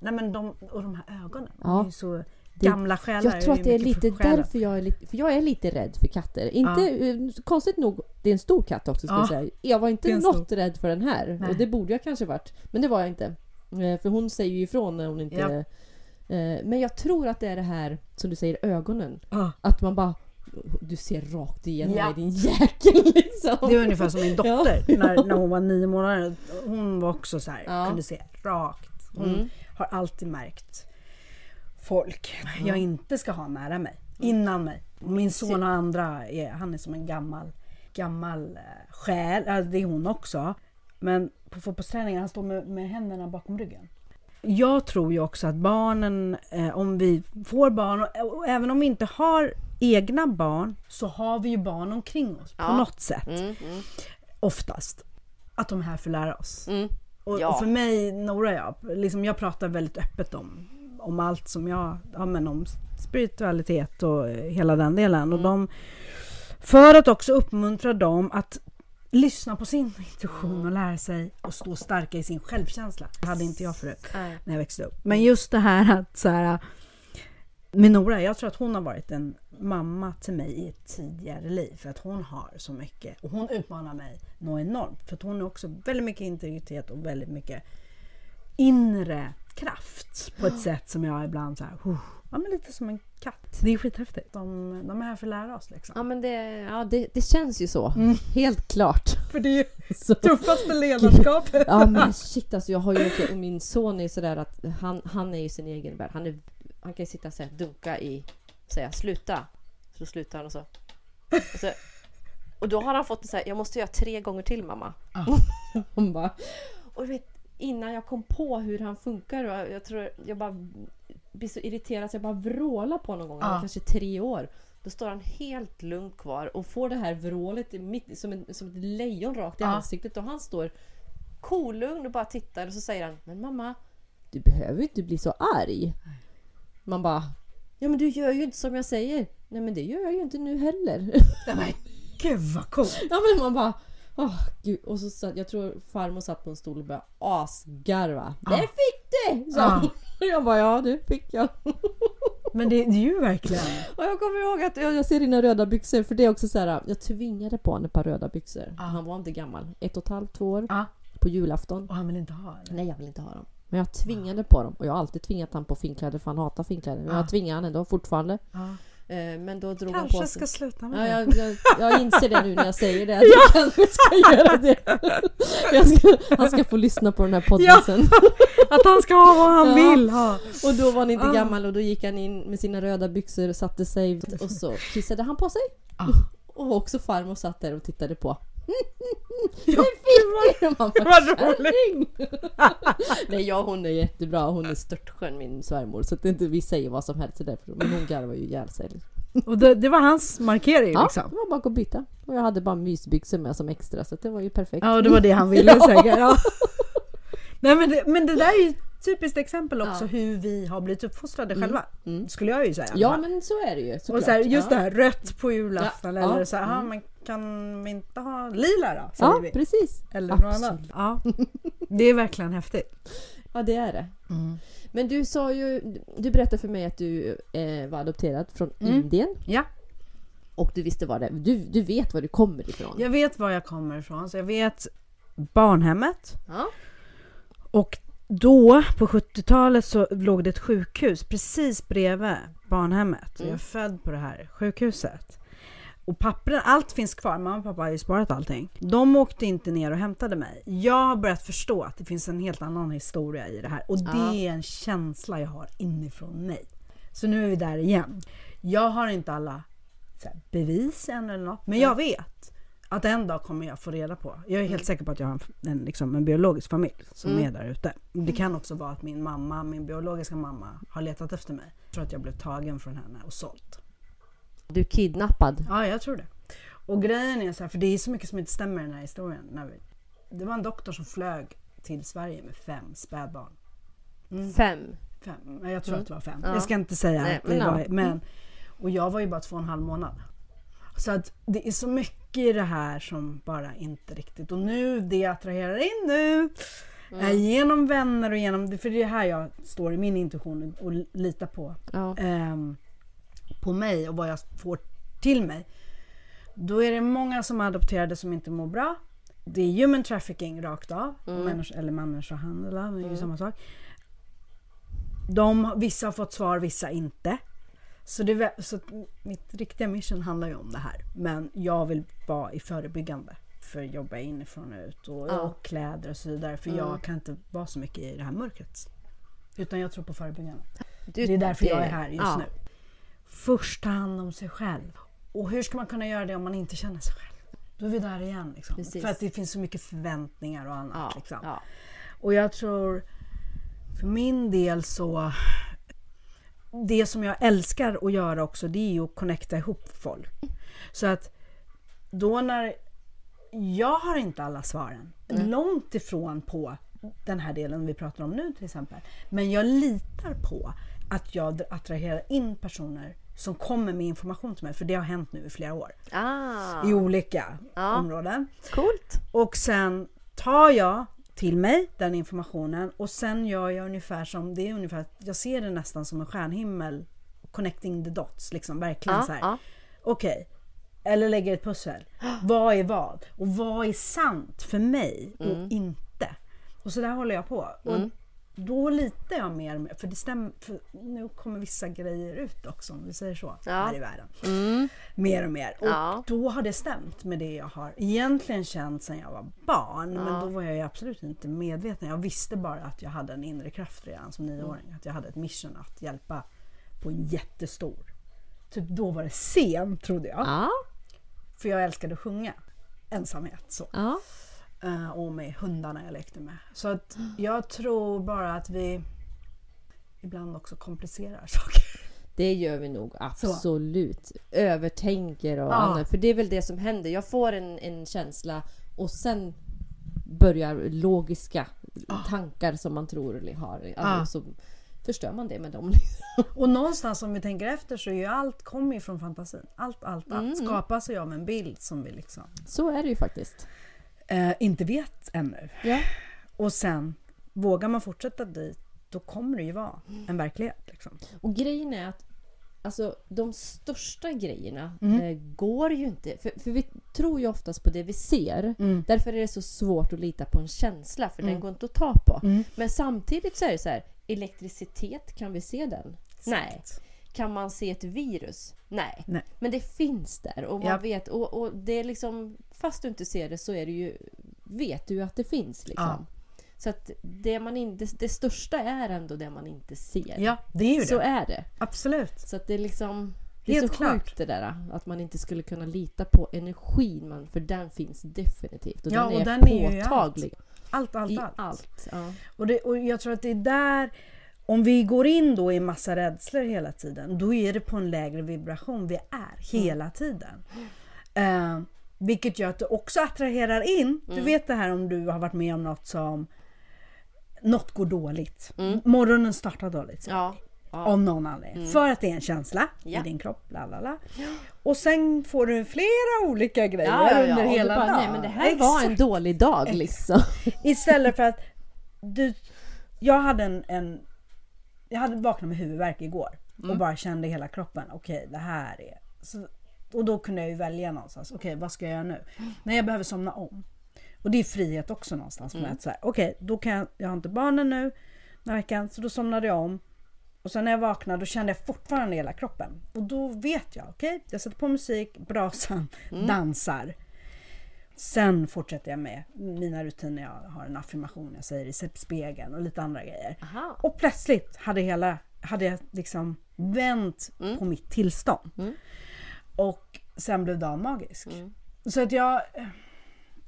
[SPEAKER 2] Nej men de, och de här ögonen.
[SPEAKER 1] Ja.
[SPEAKER 2] är så gamla själar.
[SPEAKER 1] Jag tror att det är lite därför jag är lite, för jag är lite rädd för katter. Inte, eh, Konstigt nog, det är en stor katt också ska
[SPEAKER 2] Ja,
[SPEAKER 1] jag säga. Jag var
[SPEAKER 2] är
[SPEAKER 1] inte något rädd för den här.
[SPEAKER 2] Nej.
[SPEAKER 1] Och det borde jag kanske varit. Men det var jag inte. Eh, För hon säger ju ifrån när hon inte...
[SPEAKER 2] Ja.
[SPEAKER 1] Eh, Men jag tror att det är det här som du säger, ögonen.
[SPEAKER 2] Ja.
[SPEAKER 1] Att man bara... Du ser rakt igenom
[SPEAKER 2] Ja.
[SPEAKER 1] mig din jäkel liksom.
[SPEAKER 2] Det var ungefär som min dotter
[SPEAKER 1] Ja.
[SPEAKER 2] när, när hon var nio månader. Hon var också så här,
[SPEAKER 1] Ja.
[SPEAKER 2] kunde se rakt. Hon
[SPEAKER 1] Mm.
[SPEAKER 2] har alltid märkt folk jag inte ska ha nära mig. Innan mig. Och min son har andra, är, han är som en gammal, gammal eh, själ. Det är hon också. Men på fotbollsträningen, han står med, med händerna bakom ryggen. Jag tror ju också att barnen, eh, om vi får barn, och, och även om vi inte har egna barn, så har vi ju barn omkring oss på
[SPEAKER 1] Ja.
[SPEAKER 2] något sätt.
[SPEAKER 1] Mm, mm,
[SPEAKER 2] Oftast. Att de är här att lära oss.
[SPEAKER 1] mm.
[SPEAKER 2] Och,
[SPEAKER 1] Ja.
[SPEAKER 2] och för mig, Nora jag, liksom jag pratar väldigt öppet om, om allt som jag, ja men om spiritualitet och eh, hela den delen. Och de, för att också uppmuntra dem att lyssna på sin intuition och lära sig att stå starka i sin självkänsla. Det hade inte jag förut
[SPEAKER 1] Nej.
[SPEAKER 2] när jag växte upp. Men just det här att så här, Nora, jag tror att hon har varit en mamma till mig i ett tidigare liv. För att hon har så mycket och hon utmanar mig något enormt. För att hon har också väldigt mycket integritet och väldigt mycket inre kraft på ett sätt som jag ibland så här, "Huh." ja men lite som en katt. Det är skithäftigt. De, de är här för att lära oss liksom.
[SPEAKER 1] Ja men det, ja, det, det känns ju så. Helt klart.
[SPEAKER 2] För det är ju
[SPEAKER 1] Så.
[SPEAKER 2] tuffaste ledarskapet.
[SPEAKER 1] Ja men shit alltså jag har ju också, och min son är sådär att han, han är i sin egen värld. Han, är, han kan ju sitta och säga dunka i, säga sluta. Så slutar han och så. Och, så, och då har han fått det så här, jag måste göra tre gånger till mamma. Han bara, och du vet innan jag kom på hur han funkar och jag tror jag bara blir så irriterad så jag bara vrålar på någon gång.
[SPEAKER 2] Ja.
[SPEAKER 1] kanske tre år. Då står han helt lugnt kvar och får det här vrålet mitt, som, en, som ett lejon rakt i
[SPEAKER 2] Ja.
[SPEAKER 1] ansiktet och han står kolugn och bara tittar och så säger han Men mamma, du behöver inte bli så arg. Man bara Ja men du gör ju inte som jag säger. Nej men det gör jag ju inte nu heller.
[SPEAKER 2] Nej, men gud vad coolt.
[SPEAKER 1] Ja men man bara Åh gud. Och så satt, jag tror farmor satt på en stol och började asgarva. Det fick du! Så.
[SPEAKER 2] Ja.
[SPEAKER 1] Och jag bara ja det fick jag.
[SPEAKER 2] Men det, det är ju verkligen...
[SPEAKER 1] Och jag kommer ihåg att jag, jag ser dina röda byxor för det är också så här. Jag tvingade på honom ett par röda byxor. Han var inte gammal. Ett och ett halvt, två år.
[SPEAKER 2] Ja.
[SPEAKER 1] På julafton.
[SPEAKER 2] Och han vill inte ha det.
[SPEAKER 1] Nej jag vill inte ha dem. Men jag tvingade på dem. Och jag har alltid tvingat han på finkläder för han hatar finkläder. Men
[SPEAKER 2] Ja.
[SPEAKER 1] jag tvingar han ändå fortfarande.
[SPEAKER 2] Ja.
[SPEAKER 1] Eh, Men då drog
[SPEAKER 2] Kanske
[SPEAKER 1] på
[SPEAKER 2] ska
[SPEAKER 1] sig.
[SPEAKER 2] sluta med
[SPEAKER 1] Ja,
[SPEAKER 2] det.
[SPEAKER 1] jag, jag, jag inser det nu när jag säger det. Att jag kanske ska göra det. Ska, han ska få lyssna på den här podden
[SPEAKER 2] Ja.
[SPEAKER 1] sen.
[SPEAKER 2] Att han ska ha vad han
[SPEAKER 1] Ja.
[SPEAKER 2] vill ha.
[SPEAKER 1] Och då var han inte gammal och då gick han in med sina röda byxor och satte sig och så kissade han på sig. Och också farmor satt där och tittade på.
[SPEAKER 2] Ja,
[SPEAKER 1] Man bara,
[SPEAKER 2] Vad roligt.
[SPEAKER 1] Nej, ja hon är jättebra. Hon är störtskön min svärmor. Så att det inte vi säger vad som helst till därför. Men hon garvar ju ihjäl sig.
[SPEAKER 2] Och det, det var hans markering
[SPEAKER 1] Ja,
[SPEAKER 2] liksom.
[SPEAKER 1] det var bara att byta. Och jag hade bara mysbyxor med som extra så det var ju perfekt.
[SPEAKER 2] Ja, och det var det han ville
[SPEAKER 1] Ja.
[SPEAKER 2] säkert. Ja. Nej, men, det, men det där är ju ett typiskt exempel också
[SPEAKER 1] Ja.
[SPEAKER 2] hur vi har blivit uppfostrade själva. Skulle jag ju säga.
[SPEAKER 1] Ja men så är det ju
[SPEAKER 2] och så här, just
[SPEAKER 1] ja.
[SPEAKER 2] det här rött på julafton
[SPEAKER 1] Ja,
[SPEAKER 2] eller
[SPEAKER 1] ja,
[SPEAKER 2] så här, "Ah, men kan vi inte ha lila då? Säger
[SPEAKER 1] Ja
[SPEAKER 2] vi.
[SPEAKER 1] precis.
[SPEAKER 2] Eller något
[SPEAKER 1] Absolut.
[SPEAKER 2] annat. Ja. Det är verkligen häftigt.
[SPEAKER 1] Ja det är det. Men du sa ju, du berättade för mig att du eh, var adopterad från
[SPEAKER 2] Mm.
[SPEAKER 1] Indien.
[SPEAKER 2] Ja,
[SPEAKER 1] Och du visste var det du, du vet var du kommer ifrån.
[SPEAKER 2] jag vet var jag kommer ifrån. Så jag vet barnhemmet.
[SPEAKER 1] Ja.
[SPEAKER 2] Och då på 70-talet så låg det ett sjukhus precis bredvid barnhemmet. Och jag är född på det här sjukhuset. Och pappren, allt finns kvar. Mamma och pappa har ju sparat allting. De åkte inte ner och hämtade mig. Jag har börjat förstå att det finns en helt annan historia i det här. Och det är en känsla jag har inifrån mig. Så nu är vi där igen. Jag har inte alla här, bevis än eller något. Men jag vet att en dag kommer jag få reda på. Jag är helt säker på att jag har en, en, liksom, en biologisk familj som är där ute. Det kan också vara att min mamma, min biologiska mamma, har letat efter mig. Jag tror att jag blev tagen från henne och såld.
[SPEAKER 1] Du är kidnappad.
[SPEAKER 2] Ja, jag tror det. Och grejen är så här, för det är så mycket som inte stämmer i den här historien. När vi, det var en doktor som flög till Sverige med fem spädbarn.
[SPEAKER 1] Fem.
[SPEAKER 2] Fem, men jag tror att det var fem.
[SPEAKER 1] Mm. Ja.
[SPEAKER 2] Jag ska inte säga
[SPEAKER 1] Nej,
[SPEAKER 2] att det
[SPEAKER 1] men
[SPEAKER 2] var, men Och jag var ju bara två och en halv månad. Så att det är så mycket i det här som bara inte riktigt... Och nu, det jag attraherar in nu, är genom vänner och genom... För det är här jag står i min intuition och litar på.
[SPEAKER 1] Ja.
[SPEAKER 2] ehm, på mig och vad jag får till mig. Då är det många som är adopterade som inte mår bra. Det är human trafficking rakt av. Människ- eller människohandel, det är ju samma sak. De, vissa har fått svar, vissa inte. Så, det, så mitt riktiga mission handlar ju om det här. Men jag vill vara i förebyggande. För att jobba inifrån och ut och,
[SPEAKER 1] Ja.
[SPEAKER 2] och kläder och så vidare. För jag kan inte vara så mycket i det här mörkret. Utan jag tror på förebyggande.
[SPEAKER 1] Du,
[SPEAKER 2] Det är därför jag
[SPEAKER 1] det-
[SPEAKER 2] är här just
[SPEAKER 1] ja.
[SPEAKER 2] nu. Först ta hand om sig själv. Och hur ska man kunna göra det om man inte känner sig själv? Då är vi där igen. Liksom. För att det finns så mycket förväntningar och annat.
[SPEAKER 1] Ja,
[SPEAKER 2] Liksom.
[SPEAKER 1] ja.
[SPEAKER 2] Och jag tror, för min del så... Det som jag älskar att göra också, det är ju att connecta ihop folk. Så att då när... Jag har inte alla svaren. Långt ifrån på den här delen vi pratar om nu till exempel. Men jag litar på att jag attraherar in personer som kommer med information till mig, för det har hänt nu i flera år.
[SPEAKER 3] Ah,
[SPEAKER 2] I olika
[SPEAKER 3] Ja.
[SPEAKER 2] områden.
[SPEAKER 3] coolt.
[SPEAKER 2] Och sen tar jag till mig den informationen och sen gör jag ungefär som, det är ungefär, jag ser det nästan som en stjärnhimmel, connecting the dots, liksom verkligen
[SPEAKER 3] Ja,
[SPEAKER 2] så här.
[SPEAKER 3] ja.
[SPEAKER 2] Okej, eller lägger ett pussel. Vad är vad? Och vad är sant för mig och
[SPEAKER 3] Mm.
[SPEAKER 2] inte? Och så där håller jag på. Och då litar jag mer, för det stämmer, för nu kommer vissa grejer ut också om vi säger så, här i världen. Mer och mer. Och
[SPEAKER 3] Ja.
[SPEAKER 2] då har det stämt med det jag har egentligen känt sedan jag var barn. Men då var jag absolut inte medveten. Jag visste bara att jag hade en inre kraft redan som nioåring. Att jag hade ett mission att hjälpa på en jättestor. Typ då var det scen trodde jag.
[SPEAKER 1] Ja,
[SPEAKER 2] För jag älskade att sjunga. Ensamhet så.
[SPEAKER 1] Ja.
[SPEAKER 2] Eh, och med hundarna jag lekte med. Så att jag tror bara att vi ibland också komplicerar saker.
[SPEAKER 1] Det gör vi nog absolut. Övertänker och
[SPEAKER 2] Ja.
[SPEAKER 1] annat. För det är väl det som händer. Jag får en, en känsla och sen börjar logiska tankar som man tror eller har. Alltså, så förstör man det med dem.
[SPEAKER 2] Och någonstans om vi tänker efter så är ju allt kommer ju från fantasin. Allt, allt, allt skapas ju av en bild som vi liksom
[SPEAKER 1] Så är det ju faktiskt.
[SPEAKER 2] Eh, inte vet ännu.
[SPEAKER 1] Ja.
[SPEAKER 2] Och sen vågar man fortsätta dit, då kommer det ju vara en verklighet. Liksom.
[SPEAKER 1] Och grejen är att alltså, de största grejerna
[SPEAKER 2] Mm.
[SPEAKER 1] eh, går ju inte. För, för vi tror ju oftast på det vi ser.
[SPEAKER 2] Mm.
[SPEAKER 1] Därför är det så svårt att lita på en känsla för den går inte att ta på.
[SPEAKER 2] Mm.
[SPEAKER 1] Men samtidigt så är det så här. Elektricitet, kan vi se den? Nej. Kan man se ett virus? Nej.
[SPEAKER 2] Nej.
[SPEAKER 1] Men det finns där och man
[SPEAKER 2] Ja.
[SPEAKER 1] vet och, och det är liksom fast du inte ser det så är det ju vet du att det finns liksom. Så att det, man in, det, det största är ändå det man inte ser.
[SPEAKER 2] Ja, det är ju
[SPEAKER 1] Så
[SPEAKER 2] det.
[SPEAKER 1] är det.
[SPEAKER 2] Absolut.
[SPEAKER 1] Så att det är liksom det är
[SPEAKER 2] Helt
[SPEAKER 1] så
[SPEAKER 2] klart.
[SPEAKER 1] sjukt det där att man inte skulle kunna lita på energin man, för den finns definitivt och
[SPEAKER 2] Ja,
[SPEAKER 1] den
[SPEAKER 2] och
[SPEAKER 1] är
[SPEAKER 2] den är ju i allt.
[SPEAKER 1] påtaglig
[SPEAKER 2] Allt, allt, allt.
[SPEAKER 1] allt. Ja.
[SPEAKER 2] Och, det, och jag tror att det är där, om vi går in då i massa rädslor hela tiden, då är det på en lägre vibration vi är hela tiden. Eh, vilket gör att det också attraherar in, du vet det här om du har varit med om något som något går dåligt. Morgonen startar dåligt. säger
[SPEAKER 1] Ja.
[SPEAKER 2] vi, Av någon anledning. För att det är en känsla
[SPEAKER 1] Ja.
[SPEAKER 2] i din kropp. Bla, bla. Och sen får du flera olika grejer
[SPEAKER 1] Ja, ja, ja.
[SPEAKER 2] under hela
[SPEAKER 1] bara,
[SPEAKER 2] dagen.
[SPEAKER 1] nej men det här var en
[SPEAKER 2] Exakt.
[SPEAKER 1] dålig dag liksom.
[SPEAKER 2] Istället för att du, jag hade en, en jag hade vaknat med huvudvärk igår och bara kände hela kroppen, okej det här är... Så, och då kunde jag ju välja någonstans, okej vad ska jag göra nu? Nej jag behöver somna om. Och det är frihet också någonstans säga, okej då kan jag, jag har inte barnen nu den här veckan, så då somnade jag om. Och sen när jag vaknade då kände jag fortfarande hela kroppen. Och då vet jag, okej jag sätter på musik, brasan, dansar. Sen fortsätter jag med mina rutiner. Jag har en affirmation jag säger i spegeln och lite andra grejer.
[SPEAKER 1] Aha.
[SPEAKER 2] Och plötsligt hade, hela, hade jag liksom vänt på mitt tillstånd. Och sen blev dagen magisk. Så att jag,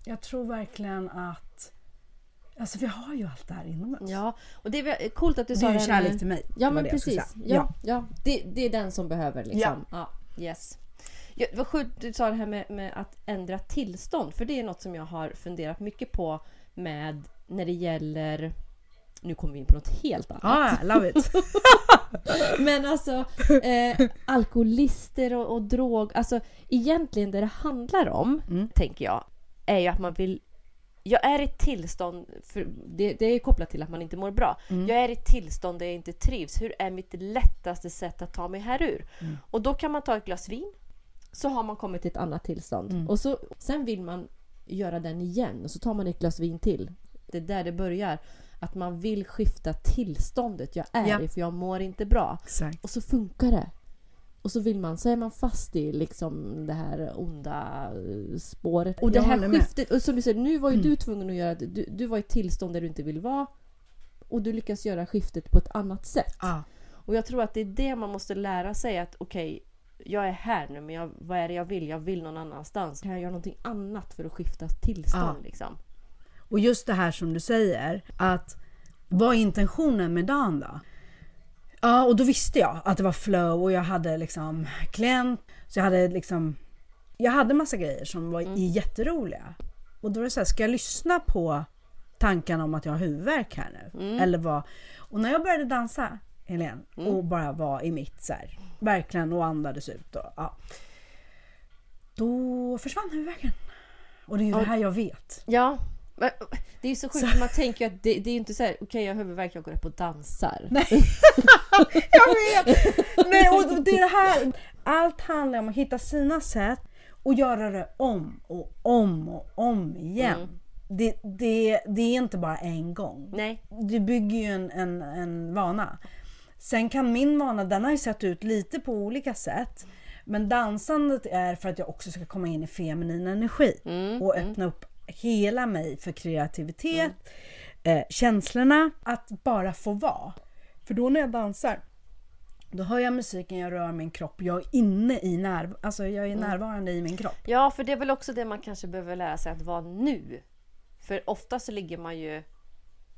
[SPEAKER 2] jag tror verkligen att Alltså vi har ju allt det här inom oss.
[SPEAKER 1] Ja, och det är coolt att du
[SPEAKER 2] Det
[SPEAKER 1] sa
[SPEAKER 2] är ju
[SPEAKER 1] det
[SPEAKER 2] kärlek till mig.
[SPEAKER 1] Ja men
[SPEAKER 2] det
[SPEAKER 1] precis.
[SPEAKER 2] säga.
[SPEAKER 1] Ja, ja. Det, det är den som behöver liksom. Ja. yes. Ja, det var sjukt du sa det här med, med att ändra tillstånd. För det är något som jag har funderat mycket på med när det gäller nu kommer vi in på något helt annat.
[SPEAKER 2] I love it.
[SPEAKER 1] Men alltså eh, alkoholister och, och drog. Alltså egentligen det det handlar om,
[SPEAKER 2] Mm.
[SPEAKER 1] tänker jag, är ju att man vill jag är i ett tillstånd, för det, det är kopplat till att man inte mår bra.
[SPEAKER 2] Mm.
[SPEAKER 1] Jag är i ett tillstånd där jag inte trivs. Hur är mitt lättaste sätt att ta mig härur?
[SPEAKER 2] Mm.
[SPEAKER 1] Och då kan man ta ett glas vin. Så har man kommit till ett annat tillstånd.
[SPEAKER 2] Mm.
[SPEAKER 1] Och så, sen vill man göra den igen och så tar man ett glas vin till. Det är där det börjar. Att man vill skifta tillståndet jag är
[SPEAKER 2] Ja.
[SPEAKER 1] i för jag mår inte bra.
[SPEAKER 2] Exakt.
[SPEAKER 1] Och så funkar det. Och så vill man, så är man fast i liksom det här onda eh, spåret. Och det
[SPEAKER 2] Jag
[SPEAKER 1] här.
[SPEAKER 2] Mm.
[SPEAKER 1] skiftet, och som du säger, nu var ju du tvungen att göra det. Du, du var i ett tillstånd där du inte vill vara. Och du lyckas göra skiftet på ett annat sätt.
[SPEAKER 2] Ja.
[SPEAKER 1] Och jag tror att det är det man måste lära sig att okej, jag är här nu men jag, vad är det jag vill? Jag vill någon annanstans. Kan jag göra någonting annat för att skifta tillstånd
[SPEAKER 2] Ja.
[SPEAKER 1] liksom?
[SPEAKER 2] Och just det här som du säger, att vad är intentionen med dagen då? Ja, och då visste jag att det var flow och jag hade liksom klient, så jag hade liksom jag hade massa grejer som var jätteroliga. Och då var det så här, ska jag lyssna på tankarna om att jag har huvudvärk här nu? Eller vad? Och när jag började dansa, Helene och bara var i mitt så här, verkligen och andades ut. Och, ja. Då försvann huvudvärken. Och det är ju det här jag vet.
[SPEAKER 1] Ja. men Det är ju så sjukt, för man tänker ju att det, det är ju inte så här, okej jag har huvudvärk, jag går upp och dansar.
[SPEAKER 2] Jag vet! Nej, och det är det här. Allt handlar om att hitta sina sätt och göra det om och om och om igen. Det, det, det är inte bara en gång.
[SPEAKER 1] Nej.
[SPEAKER 2] Du bygger ju en, en, en vana. Sen kan min vana, den har ju sett ut lite på olika sätt. Men dansandet är för att jag också ska komma in i feminin energi och öppna upp hela mig för kreativitet, eh, känslorna, att bara få vara. För då när jag dansar, då hör jag musiken, jag rör min kropp, jag är inne i när, alltså jag är närvarande i min kropp.
[SPEAKER 1] Ja, för det är väl också det man kanske behöver lära sig att vara nu. För ofta så ligger man ju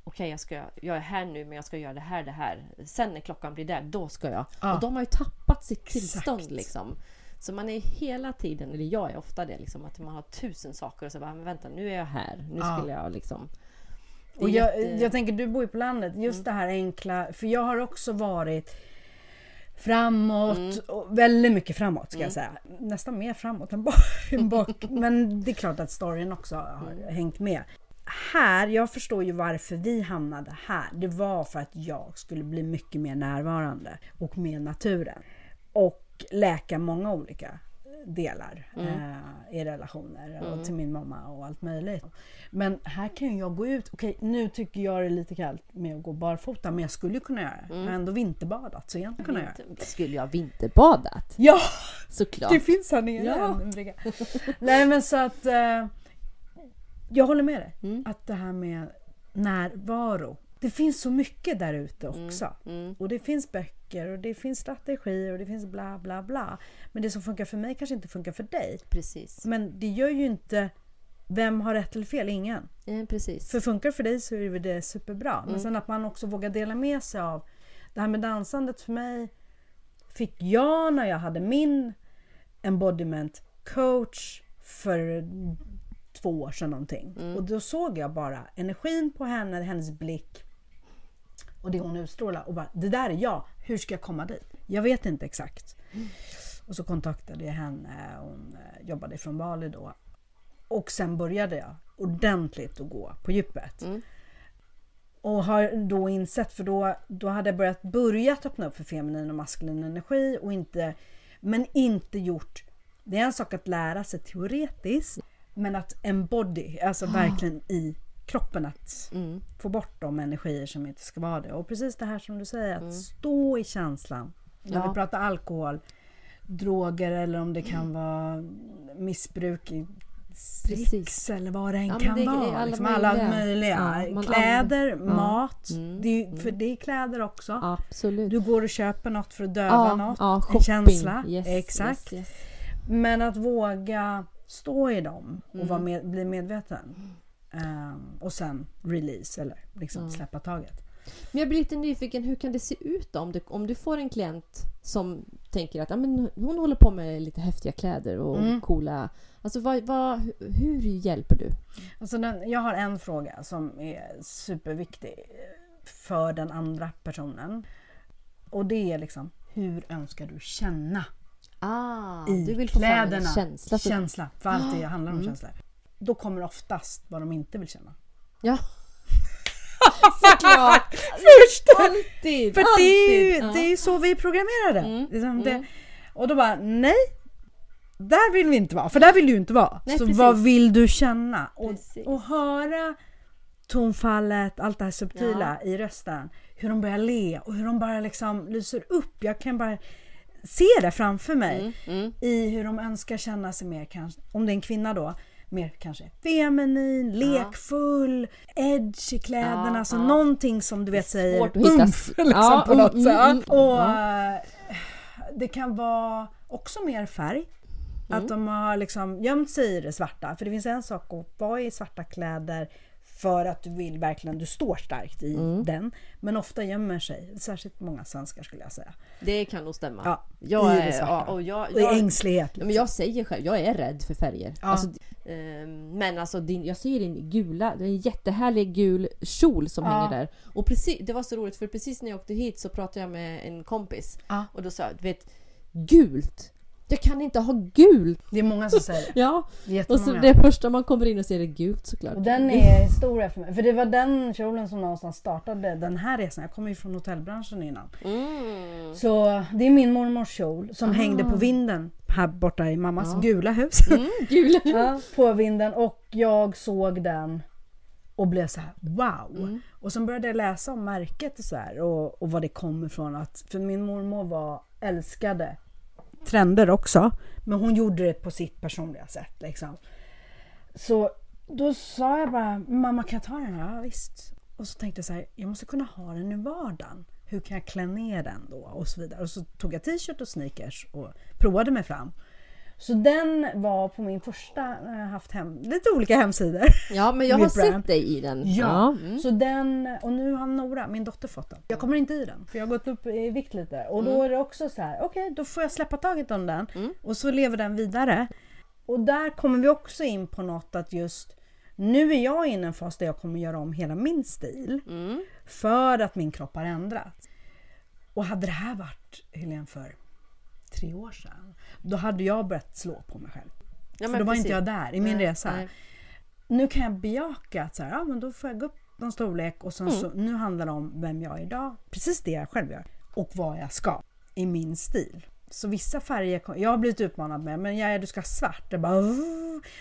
[SPEAKER 1] Okej, jag, ska, jag är här nu men jag ska göra det här, det här. Sen när klockan blir där, då ska jag.
[SPEAKER 2] Ja.
[SPEAKER 1] Och de har ju tappat sitt tillstånd
[SPEAKER 2] Exakt.
[SPEAKER 1] liksom. Så man är hela tiden, eller jag är ofta det, liksom, att man har tusen saker och så bara, men vänta nu är jag här. Nu
[SPEAKER 2] Ja.
[SPEAKER 1] skulle jag liksom...
[SPEAKER 2] Och jag,
[SPEAKER 1] jätte- Mm.
[SPEAKER 2] jag tänker, du bor ju på landet, just det här enkla, för jag har också varit framåt,
[SPEAKER 1] Mm.
[SPEAKER 2] och väldigt mycket framåt ska jag säga. Nästan mer framåt än bak. än bak. Men det är klart att storyn också har
[SPEAKER 1] Mm.
[SPEAKER 2] hängt med. Här, jag förstår ju varför vi hamnade här. Det var för att jag skulle bli mycket mer närvarande och med naturen. Och läka många olika delar
[SPEAKER 1] Mm.
[SPEAKER 2] eh, i relationer och till min mamma och allt möjligt. Men här kan ju jag gå ut. Okej, nu tycker jag det är lite kallt med att gå barfota, men jag skulle ju kunna göra det. Jag har ändå vinterbadat, så jag kunna göra det.
[SPEAKER 1] Skulle jag vinterbadat?
[SPEAKER 2] Ja,
[SPEAKER 1] Såklart.
[SPEAKER 2] det finns här nere
[SPEAKER 1] Ja.
[SPEAKER 2] Nej men så att eh, jag håller med dig.
[SPEAKER 1] Mm.
[SPEAKER 2] Att det här med närvaro. Det finns så mycket där ute också.
[SPEAKER 1] Mm.
[SPEAKER 2] Och det finns böcker och det finns strategier och det finns bla bla bla. Men det som funkar för mig kanske inte funkar för dig.
[SPEAKER 1] Precis.
[SPEAKER 2] Men det gör ju inte vem har rätt eller fel? Ingen.
[SPEAKER 1] Ja, precis.
[SPEAKER 2] För funkar för dig så är det superbra.
[SPEAKER 1] Mm.
[SPEAKER 2] Men sen att man också vågar dela med sig av det här med dansandet för mig fick jag när jag hade min embodiment coach för två år sedan någonting.
[SPEAKER 1] Mm.
[SPEAKER 2] Och då såg jag bara energin på henne, hennes blick och det hon utstrålar och bara det där är jag, hur ska jag komma dit? Jag vet inte exakt. Och så kontaktade jag henne, hon eh, jobbade från Bali då. Och sen började jag ordentligt att gå på djupet.
[SPEAKER 1] Mm.
[SPEAKER 2] Och har då insett, för då, då hade jag börjat börjat öppna upp för feminin och maskulin energi och inte, men inte gjort, det är en sak att lära sig teoretiskt, men att embody, alltså verkligen i kroppen att
[SPEAKER 1] Mm.
[SPEAKER 2] få bort de energier som inte ska vara det. Och precis det här som du säger, att
[SPEAKER 1] Mm.
[SPEAKER 2] stå i känslan. När
[SPEAKER 1] Ja.
[SPEAKER 2] vi pratar alkohol, droger eller om det kan
[SPEAKER 1] Mm.
[SPEAKER 2] vara missbruk i sex eller vad det än
[SPEAKER 1] Ja,
[SPEAKER 2] kan
[SPEAKER 1] det
[SPEAKER 2] vara.
[SPEAKER 1] alla
[SPEAKER 2] liksom alla
[SPEAKER 1] möjliga.
[SPEAKER 2] möjliga.
[SPEAKER 1] Ja,
[SPEAKER 2] kläder,
[SPEAKER 1] använder-
[SPEAKER 2] mat.
[SPEAKER 1] Mm,
[SPEAKER 2] Det är, ju- för det är kläder också.
[SPEAKER 1] Absolut.
[SPEAKER 2] Du går och köper något för att döva
[SPEAKER 1] ja,
[SPEAKER 2] något. en känsla.
[SPEAKER 1] Yes,
[SPEAKER 2] Exakt.
[SPEAKER 1] Yes, yes.
[SPEAKER 2] Men att våga stå i dem och
[SPEAKER 1] Mm.
[SPEAKER 2] vara med, bli medveten. Ehm, och sen release eller liksom släppa taget.
[SPEAKER 1] Men jag blir lite nyfiken, hur kan det se ut då? Om du, om du får en klient som tänker att ja, men hon håller på med lite häftiga kläder och
[SPEAKER 2] Mm.
[SPEAKER 1] coola... Alltså vad, vad, hur- hur hjälper du?
[SPEAKER 2] Alltså den, jag har en fråga som är superviktig för den andra personen. Och det är liksom, hur önskar du känna
[SPEAKER 1] Ah,
[SPEAKER 2] i
[SPEAKER 1] du vill få fram
[SPEAKER 2] kläderna?
[SPEAKER 1] en känsla. Så,
[SPEAKER 2] Känsla, för allt det handlar om
[SPEAKER 1] Mm.
[SPEAKER 2] känslor. Då kommer oftast vad de inte vill känna.
[SPEAKER 1] Ja. Såklart!
[SPEAKER 2] Först!
[SPEAKER 1] Alltid!
[SPEAKER 2] För det är ju
[SPEAKER 1] alltid.
[SPEAKER 2] det är så vi är programmerade.
[SPEAKER 1] Mm,
[SPEAKER 2] Liksom det,
[SPEAKER 1] mm.
[SPEAKER 2] och då bara, nej. Där vill vi inte vara, för där vill du inte vara.
[SPEAKER 1] Nej,
[SPEAKER 2] så
[SPEAKER 1] precis.
[SPEAKER 2] vad vill du känna? Och, och höra tonfallet, allt det här subtila i rösten. Hur de börjar le och hur de bara liksom lyser upp. Jag kan bara se det framför mig.
[SPEAKER 1] Mm, mm.
[SPEAKER 2] I hur de önskar känna sig mer, kanske, om det är en kvinna då, mer kanske feminin, lekfull, edge i kläderna.
[SPEAKER 1] Ja,
[SPEAKER 2] alltså
[SPEAKER 1] ja.
[SPEAKER 2] någonting som du vet säger
[SPEAKER 1] svårt att hitta-
[SPEAKER 2] umf liksom,
[SPEAKER 1] Ja,
[SPEAKER 2] på något
[SPEAKER 1] mm,
[SPEAKER 2] sätt.
[SPEAKER 1] mm, mm.
[SPEAKER 2] Och eh, det kan vara också mer färg.
[SPEAKER 1] Mm.
[SPEAKER 2] Att de har liksom gömt sig i det svarta. För det finns en sak att vara i svarta kläder för att du vill verkligen, du står starkt i
[SPEAKER 1] Mm.
[SPEAKER 2] den. Men ofta gömmer sig, särskilt många svenskar skulle jag säga.
[SPEAKER 1] Det kan nog stämma.
[SPEAKER 2] Ja,
[SPEAKER 1] jag
[SPEAKER 2] i
[SPEAKER 1] är, ja, och jag,
[SPEAKER 2] Och i
[SPEAKER 1] jag,
[SPEAKER 2] ängslighet.
[SPEAKER 1] Ja, men jag säger själv, jag är rädd för färger.
[SPEAKER 2] Ja.
[SPEAKER 1] Alltså, ehm, men alltså din, jag ser din gula, det är en jättehärlig gul kjol som
[SPEAKER 2] Ja.
[SPEAKER 1] hänger där. Och precis, det var så roligt för precis när jag åkte hit så pratade jag med en kompis.
[SPEAKER 2] Ja.
[SPEAKER 1] Och då sa jag, du vet, gult! Jag kan inte ha gult!
[SPEAKER 2] Det är många som säger det.
[SPEAKER 1] Ja,
[SPEAKER 2] Det är
[SPEAKER 1] och så det första man kommer in och ser är gult såklart.
[SPEAKER 2] Och den är historia för mig. För det var den kjolen som någonstans startade den här resan. Jag kommer ju från hotellbranschen innan.
[SPEAKER 1] Mm.
[SPEAKER 2] Så det är min mormors kjol som hängde på vinden här borta i mammas
[SPEAKER 1] Ja.
[SPEAKER 2] gula hus.
[SPEAKER 1] Mm, gul!
[SPEAKER 2] ja, på vinden och jag såg den och blev så här wow.
[SPEAKER 1] Mm.
[SPEAKER 2] Och sen började jag läsa om märket och så här och, och vad det kommer ifrån. Att, för min mormor var älskade trender också. Men hon gjorde det på sitt personliga sätt liksom. Så då sa jag bara, mamma kan jag ta den här? Ja, visst. Och så tänkte jag så här, jag måste kunna ha den i vardagen. Hur kan jag klä ner den då? Och så vidare. Och så tog jag t-shirt och sneakers och provade mig fram. Så den var på min första, jag haft hem, lite olika hemsidor.
[SPEAKER 1] Ja men jag har sett dig i den.
[SPEAKER 2] Ja,
[SPEAKER 1] Mm.
[SPEAKER 2] så den, och nu har Nora, min dotter, fått den. Jag kommer inte i den, för jag har gått upp i vikt lite. Och
[SPEAKER 1] Mm.
[SPEAKER 2] då är det också så här, okej då får jag släppa taget om den och så lever den vidare. Och där kommer vi också in på något att just nu är jag inne i en fas där jag kommer göra om hela min stil.
[SPEAKER 1] Mm.
[SPEAKER 2] För att min kropp har ändrats. Och hade det här varit, Helene, för tre år sedan, då hade jag börjat slå på mig själv.
[SPEAKER 1] Ja,
[SPEAKER 2] för
[SPEAKER 1] men
[SPEAKER 2] då var
[SPEAKER 1] precis.
[SPEAKER 2] inte jag där i min
[SPEAKER 1] Nej,
[SPEAKER 2] resa.
[SPEAKER 1] nej.
[SPEAKER 2] Nu kan jag bejaka att så här, ja, men då får jag gå upp någon storlek och sen
[SPEAKER 1] Mm.
[SPEAKER 2] så, nu handlar det om vem jag är idag. Precis det jag själv gör. Och vad jag ska i min stil. Så vissa färger, jag har blivit utmanad med, men jag, du ska ha svart. Jag bara,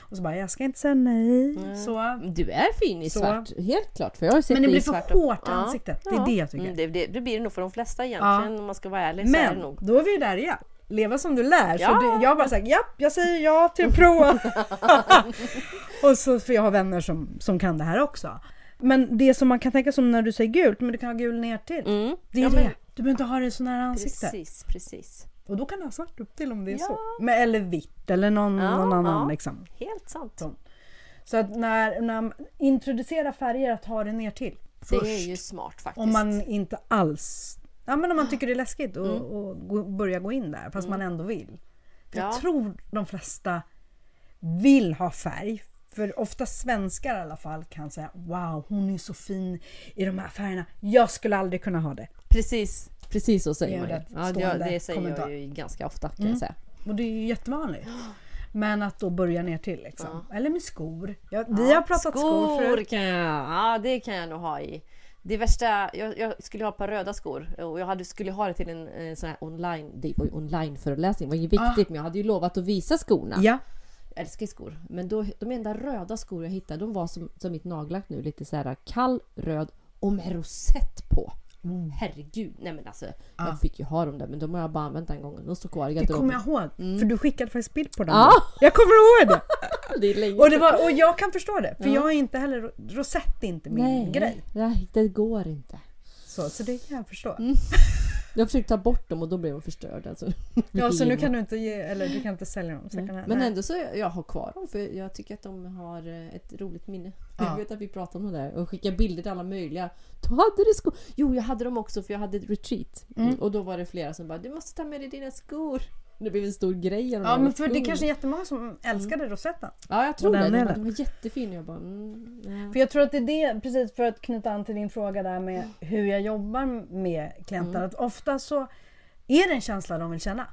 [SPEAKER 2] och så bara, jag ska inte säga nej. Så.
[SPEAKER 1] Du är fin i
[SPEAKER 2] Så.
[SPEAKER 1] svart, helt klart. För jag har sett
[SPEAKER 2] Men det blir för
[SPEAKER 1] svart
[SPEAKER 2] hårt i ansiktet. Det är det jag tycker.
[SPEAKER 1] Mm, det, det, det blir det nog för de flesta egentligen om man ska vara ärlig. så är det
[SPEAKER 2] Men
[SPEAKER 1] nog.
[SPEAKER 2] då är vi där igen. Leva som du lär.
[SPEAKER 1] Ja.
[SPEAKER 2] Så det, jag bara sagt, ja, jag säger ja till att prova. och så, för jag har vänner som, som kan det här också. Men det som man kan tänka som när du säger gult, men du kan ha gul ner till.
[SPEAKER 1] Mm.
[SPEAKER 2] Det är
[SPEAKER 1] Ja,
[SPEAKER 2] det.
[SPEAKER 1] men-
[SPEAKER 2] Du behöver inte ha det så nära ansiktet.
[SPEAKER 1] Precis, precis.
[SPEAKER 2] Och då kan du ha svart upp till om det är
[SPEAKER 1] Ja.
[SPEAKER 2] så. Men, eller vitt eller någon,
[SPEAKER 1] Ja,
[SPEAKER 2] någon annan liksom.
[SPEAKER 1] Helt sant.
[SPEAKER 2] Så. Så att när, när man introducerar färger, att ha det ner till.
[SPEAKER 1] Det
[SPEAKER 2] Först.
[SPEAKER 1] är ju smart faktiskt.
[SPEAKER 2] Om man inte alls... Ja men om man tycker det är läskigt och,
[SPEAKER 1] Mm.
[SPEAKER 2] och gå, börja gå in där fast man ändå vill. För Jag
[SPEAKER 1] Ja.
[SPEAKER 2] tror de flesta vill ha färg. För ofta svenskar i alla fall kan säga Wow hon är så fin i de här färgerna. Jag skulle aldrig kunna ha det.
[SPEAKER 1] Precis, precis så säger man ju. Ja, det, det säger
[SPEAKER 2] kommentar.
[SPEAKER 1] jag ju ganska ofta kan
[SPEAKER 2] Mm.
[SPEAKER 1] jag säga.
[SPEAKER 2] Och det är ju jättevanligt. Men att då börja ner till liksom. Eller med skor. Ja, vi har pratat skor, förut.
[SPEAKER 1] kan jag, ja det kan jag nog ha i. Det värsta, jag, jag skulle ha ett par röda skor och jag hade, skulle ha det till en, en sån här online, det var ju online föreläsning, det var ju viktigt men jag hade ju lovat att visa skorna.
[SPEAKER 2] Ja.
[SPEAKER 1] Jag älskar skor. Men då, de enda röda skor jag hittade de var som, som mitt nagellack nu, lite så här kall röd och med rosett på. Herregud, nej men alltså jag fick ju ha dem där men de har jag bara använt en gång. De står kvar i
[SPEAKER 2] Det kommer
[SPEAKER 1] garderoben.
[SPEAKER 2] jag ihåg. För du skickade faktiskt bild på dem.
[SPEAKER 1] Ja.
[SPEAKER 2] Jag kommer ihåg det.
[SPEAKER 1] Det är länge
[SPEAKER 2] Och, det var, och jag kan förstå det. För
[SPEAKER 1] Ja.
[SPEAKER 2] jag är inte heller, rosett är inte min
[SPEAKER 1] Nej,
[SPEAKER 2] grej.
[SPEAKER 1] nej, det går inte.
[SPEAKER 2] Så, så det kan jag förstå.
[SPEAKER 1] Jag försökte ta bort dem och då blev de förstörda. Alltså.
[SPEAKER 2] Ja, så nu kan du inte ge, eller du kan inte sälja dem second hand.
[SPEAKER 1] Men
[SPEAKER 2] Nej.
[SPEAKER 1] ändå så jag, har kvar dem för jag tycker att de har eh, ett roligt minne.
[SPEAKER 2] Ja.
[SPEAKER 1] Jag vet att vi pratade om det där och skickade bilder till alla möjliga. Du hade du skor? Jo, jag hade dem också för jag hade ett retreat.
[SPEAKER 2] Mm.
[SPEAKER 1] Och då var det flera som bara du måste ta med dig dina skor. Det blev en stor grej.
[SPEAKER 2] Ja, men för det är kanske är jättemånga som älskade rosetten.
[SPEAKER 1] Ja, jag tror det.
[SPEAKER 2] den
[SPEAKER 1] var- jättefina. Jag bara, mm, ja.
[SPEAKER 2] För jag tror att det är det, precis för att knyta an till din fråga där med hur jag jobbar med klienter.
[SPEAKER 1] Mm.
[SPEAKER 2] Att ofta så är det en känsla de vill känna.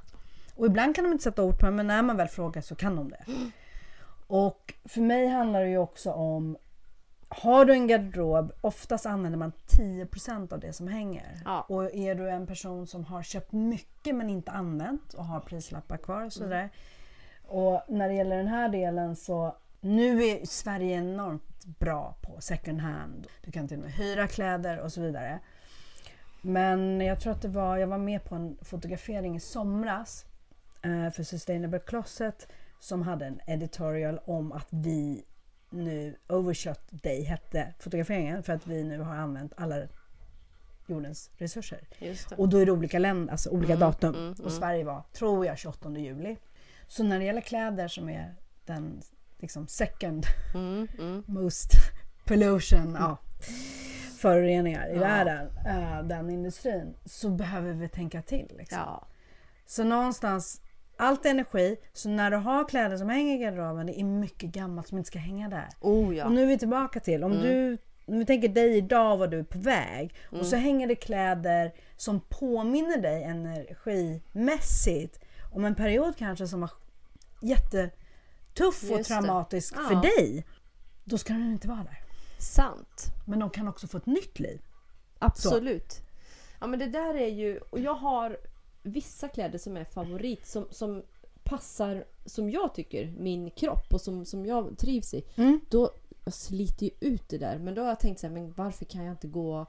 [SPEAKER 2] Och ibland kan de inte sätta ord på det, men när man väl frågar så kan de det. Och för mig handlar det ju också om har du en garderob, oftast använder man 10% av det som hänger.
[SPEAKER 1] Ja.
[SPEAKER 2] Och är du en person som har köpt mycket men inte använt och har prislappar kvar och sådär. Och när det gäller den här delen så nu är Sverige enormt bra på second hand. Du kan till och med hyra kläder och så vidare. Men jag tror att det var, jag var med på en fotografering i somras eh, för Sustainable Closet som hade en editorial om att vi nu, Overshot Day hette fotograferingen för att vi nu har använt alla jordens resurser. Och då är det olika länder, alltså olika
[SPEAKER 1] Mm,
[SPEAKER 2] datum.
[SPEAKER 1] mm,
[SPEAKER 2] och
[SPEAKER 1] mm.
[SPEAKER 2] Sverige var, tror jag, 28 juli. Så när det gäller kläder som är den liksom second
[SPEAKER 1] Mm, mm.
[SPEAKER 2] most pollution, ja, föroreningar i
[SPEAKER 1] Ja.
[SPEAKER 2] världen, eh, den industrin, så behöver vi tänka till. Liksom.
[SPEAKER 1] Ja.
[SPEAKER 2] Så någonstans, allt energi, så när du har kläder som hänger i garderoben, det är mycket gammalt som inte ska hänga där.
[SPEAKER 1] Oh ja.
[SPEAKER 2] Och nu är vi tillbaka till, om du om vi tänker dig idag var du är på väg och så hänger det kläder som påminner dig energimässigt om en period kanske som var jättetuff och
[SPEAKER 1] Just
[SPEAKER 2] traumatisk
[SPEAKER 1] Ja.
[SPEAKER 2] för dig. Då ska den inte vara där.
[SPEAKER 1] Sant.
[SPEAKER 2] Men de kan också få ett nytt liv.
[SPEAKER 1] Absolut. Ja men det där är ju, och jag har vissa kläder som är favorit som, som passar, som jag tycker, min kropp och som, som jag trivs i.
[SPEAKER 2] Mm.
[SPEAKER 1] Då sliter ju ut det där. Men då har jag tänkt så här, men varför kan jag inte gå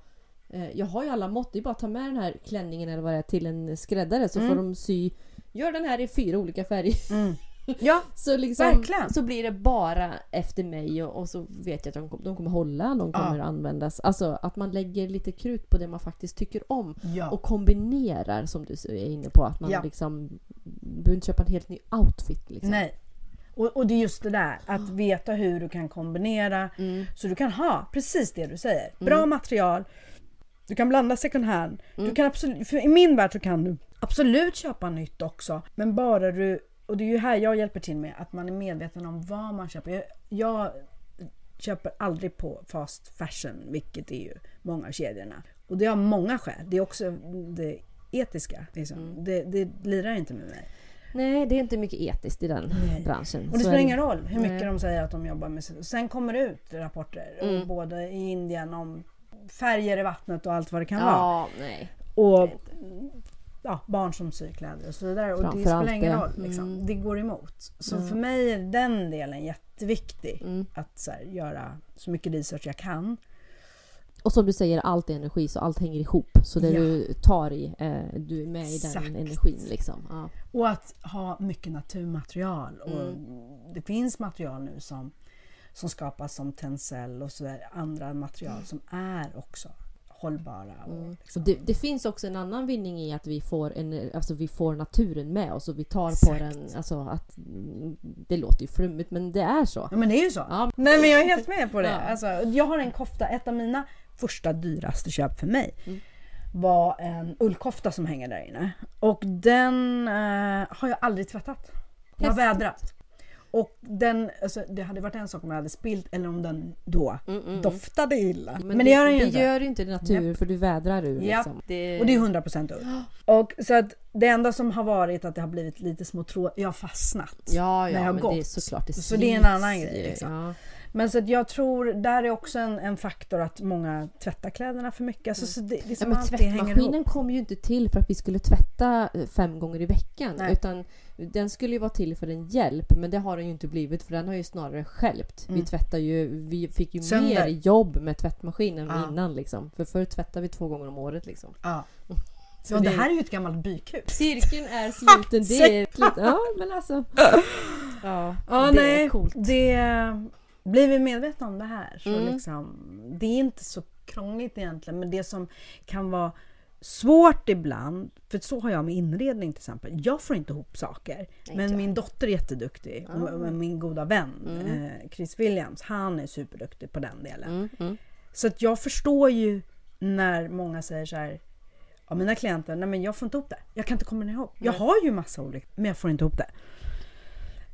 [SPEAKER 1] eh, jag har ju alla mått, det är bara att ta med den här klänningen eller vad det är till en skräddare så får de sy Gör den här i fyra olika färger.
[SPEAKER 2] Ja,
[SPEAKER 1] Så, liksom,
[SPEAKER 2] Verkligen.
[SPEAKER 1] så blir det bara efter mig och, och så vet jag att de, de kommer hålla, de kommer användas. Alltså att man lägger lite krut på det man faktiskt tycker om.
[SPEAKER 2] Ja.
[SPEAKER 1] Och kombinerar som du är inne på. Att man
[SPEAKER 2] Ja.
[SPEAKER 1] liksom behöver inte köpa en helt ny outfit. Liksom.
[SPEAKER 2] nej. Och, och det är just det där, att veta hur du kan kombinera. Så du kan ha precis det du säger. Bra material, du kan blanda second hand. Du kan absolut, I min värld så kan du absolut köpa nytt också. Men bara du, och det är ju här jag hjälper till med, att man är medveten om vad man köper. Jag, jag köper aldrig på fast fashion, vilket är ju många av kedjorna. Och det har många skäl. Det är också det etiska. Liksom. Det, det lirar inte med mig.
[SPEAKER 1] Nej, det är inte mycket etiskt i den
[SPEAKER 2] Nej.
[SPEAKER 1] branschen.
[SPEAKER 2] Och det spelar ingen roll hur mycket
[SPEAKER 1] Nej.
[SPEAKER 2] de säger att de jobbar med. Sen kommer det ut rapporter, och både i Indien om färger i vattnet och allt vad det kan vara.
[SPEAKER 1] Ja, nej.
[SPEAKER 2] Och ja, barn som syr kläder och så vidare. Och det spelar ingen roll. Liksom.
[SPEAKER 1] Mm.
[SPEAKER 2] Det går emot. Så för mig är den delen jätteviktig.
[SPEAKER 1] Mm.
[SPEAKER 2] Att så här, göra så mycket research jag kan.
[SPEAKER 1] Och som du säger, allt är energi så allt hänger ihop. Så det
[SPEAKER 2] Ja.
[SPEAKER 1] du tar i, eh, du är med i
[SPEAKER 2] Exakt.
[SPEAKER 1] den energin. Liksom. Ja.
[SPEAKER 2] Och att ha mycket naturmaterial. Och
[SPEAKER 1] Mm.
[SPEAKER 2] det finns material nu som, som skapas som tencel och så där, andra material som är också hållbara. Och
[SPEAKER 1] Och
[SPEAKER 2] liksom,
[SPEAKER 1] det, det finns också en annan vinning i att vi får, en, alltså vi får naturen med oss och vi tar på
[SPEAKER 2] Exakt.
[SPEAKER 1] den. Alltså att, mm, det låter ju flummigt men det är så.
[SPEAKER 2] Ja men det är ju så.
[SPEAKER 1] Ja.
[SPEAKER 2] Nej men jag är helt med på det.
[SPEAKER 1] Ja.
[SPEAKER 2] Alltså, jag har en kofta, ett av mina första dyraste köp för mig
[SPEAKER 1] Mm.
[SPEAKER 2] var en ullkofta som hänger där inne. Och den eh, har jag aldrig tvättat. Jag har vädrat. Och den, alltså, det hade varit en sak om jag hade spilt eller om den då doftade illa. Men, det, gör den ju
[SPEAKER 1] det
[SPEAKER 2] inte.
[SPEAKER 1] gör ju inte natur för du vädrar ur.
[SPEAKER 2] Japp.
[SPEAKER 1] Liksom. Det,
[SPEAKER 2] Och det är 100% ull. Och så att det enda som har varit att det har blivit lite små trådar, jag har fastnat.
[SPEAKER 1] ja,
[SPEAKER 2] när jag
[SPEAKER 1] ja
[SPEAKER 2] har
[SPEAKER 1] men
[SPEAKER 2] gått.
[SPEAKER 1] det är såklart. Det
[SPEAKER 2] Så det är en annan grej, liksom.
[SPEAKER 1] Ja.
[SPEAKER 2] Men så att jag tror, där är också en, en faktor att många tvättar kläderna för mycket. Alltså, så det, är
[SPEAKER 1] Ja, tvättmaskinen kom ju inte till för att vi skulle tvätta eh, fem gånger i veckan.
[SPEAKER 2] Nej.
[SPEAKER 1] Utan den skulle ju vara till för en hjälp. Men det har den ju inte blivit för den har ju snarare skälpt. Vi tvättar ju, vi fick ju
[SPEAKER 2] Mm. Sönder.
[SPEAKER 1] mer jobb med tvättmaskinen
[SPEAKER 2] Ja.
[SPEAKER 1] innan liksom. För förr tvättade vi två gånger om året liksom.
[SPEAKER 2] Ja.
[SPEAKER 1] Så
[SPEAKER 2] Ja, det
[SPEAKER 1] det-
[SPEAKER 2] här är ju ett gammalt bykhus.
[SPEAKER 1] Cirkeln är sluten. Det är. Ja men alltså. Ja,
[SPEAKER 2] Ja,
[SPEAKER 1] det
[SPEAKER 2] nej,
[SPEAKER 1] är coolt.
[SPEAKER 2] det blir vi medvetna om det här. Så
[SPEAKER 1] Mm.
[SPEAKER 2] liksom, det är inte så krångligt egentligen, men det som kan vara svårt ibland, för så har jag med inredning till exempel. Jag får inte ihop saker. Men
[SPEAKER 1] jag.
[SPEAKER 2] min dotter är jätteduktig. Och och min goda vän eh, Chris Williams, han är superduktig på den delen.
[SPEAKER 1] Mm, mm.
[SPEAKER 2] Så att jag förstår ju när många säger så här. Ja, mina klienter, nej men jag får inte ihop det. Jag kan inte kombinera ihop. Jag har ju massa olika, men jag får inte ihop det.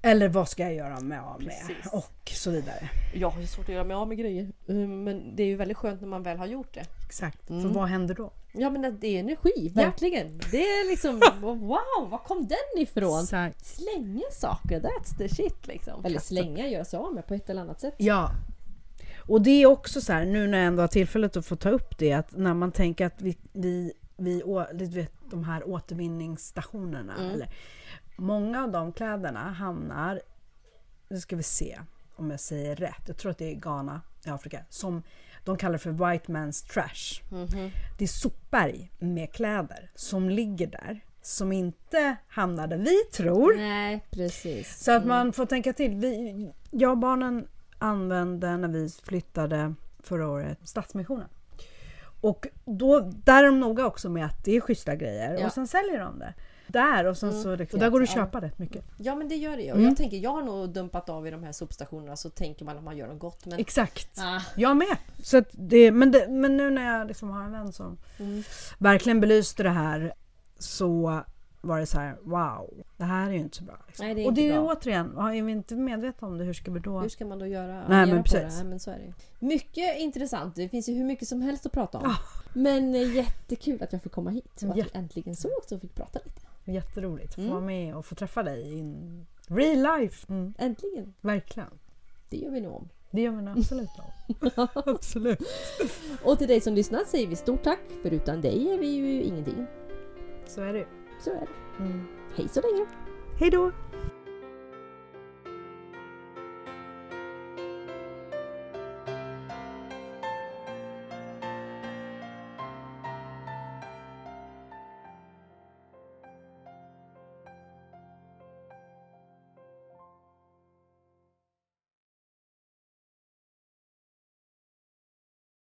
[SPEAKER 2] Eller vad ska jag göra mig av med?
[SPEAKER 1] Precis.
[SPEAKER 2] Och så vidare.
[SPEAKER 1] Jag har ju svårt att göra mig av med grejer. Eh, Men det är ju väldigt skönt när man väl har gjort det.
[SPEAKER 2] Exakt.
[SPEAKER 1] Mm.
[SPEAKER 2] För vad händer då?
[SPEAKER 1] Ja men det är energi, verkligen. Det är liksom wow, var kom den ifrån?
[SPEAKER 2] Exakt.
[SPEAKER 1] Slänga saker, that's the shit liksom. Eller slänga, göra sig av med på ett eller annat sätt.
[SPEAKER 2] Ja. Och det är också så här, nu när jag ändå har tillfället att få ta upp det, att när man tänker att vi, vi, vi du vet, de här återvinningsstationerna, eller, många av de kläderna hamnar, nu ska vi se om jag säger rätt, jag tror att det är Ghana i Afrika, som de kallar för white man's trash. Det är sopberg med kläder som ligger där, som inte hamnar där vi tror.
[SPEAKER 1] Nej, precis.
[SPEAKER 2] Så att man får tänka till. Vi, jag och barnen använde när vi flyttade förra året Stadsmissionen. Och då, där är de noga också med att det är schyssta grejer
[SPEAKER 1] Ja.
[SPEAKER 2] och sen säljer de det. Där och sen
[SPEAKER 1] Mm.
[SPEAKER 2] så liksom, och där går det att
[SPEAKER 1] Ja.
[SPEAKER 2] köpa rätt mycket.
[SPEAKER 1] Ja men det gör det. Och
[SPEAKER 2] Mm.
[SPEAKER 1] jag tänker, jag har nog dumpat av i de här sopstationerna så tänker man att man gör något gott. Men...
[SPEAKER 2] Exakt.
[SPEAKER 1] Ah.
[SPEAKER 2] Jag med. Så att det, men, det, men nu när jag liksom har en vän som
[SPEAKER 1] Mm.
[SPEAKER 2] verkligen belyste det här så var det så här: wow, det här är ju inte så bra. Liksom.
[SPEAKER 1] Nej, det är
[SPEAKER 2] och det är ju återigen, ja, är vi inte medvetna om det, hur ska vi då...
[SPEAKER 1] Hur ska man då göra?
[SPEAKER 2] Nej, men precis.
[SPEAKER 1] det? Men så är det. Mycket intressant. Det finns ju hur mycket som helst att prata om.
[SPEAKER 2] Ah.
[SPEAKER 1] Men eh, jättekul att jag fick komma hit och att
[SPEAKER 2] Ja.
[SPEAKER 1] vi äntligen sågs och fick prata lite.
[SPEAKER 2] Jätteroligt att få
[SPEAKER 1] Mm.
[SPEAKER 2] vara med och få träffa dig in real life. Mm,
[SPEAKER 1] Äntligen!
[SPEAKER 2] verkligen.
[SPEAKER 1] Det gör vi nog om.
[SPEAKER 2] Det gör vi nog absolut om. absolut.
[SPEAKER 1] Och till dig som lyssnat säger vi stort tack. För utan dig är vi ju ingenting.
[SPEAKER 2] Så är det.
[SPEAKER 1] Så är det.
[SPEAKER 2] Mm.
[SPEAKER 1] Hej så länge!
[SPEAKER 2] Hej då!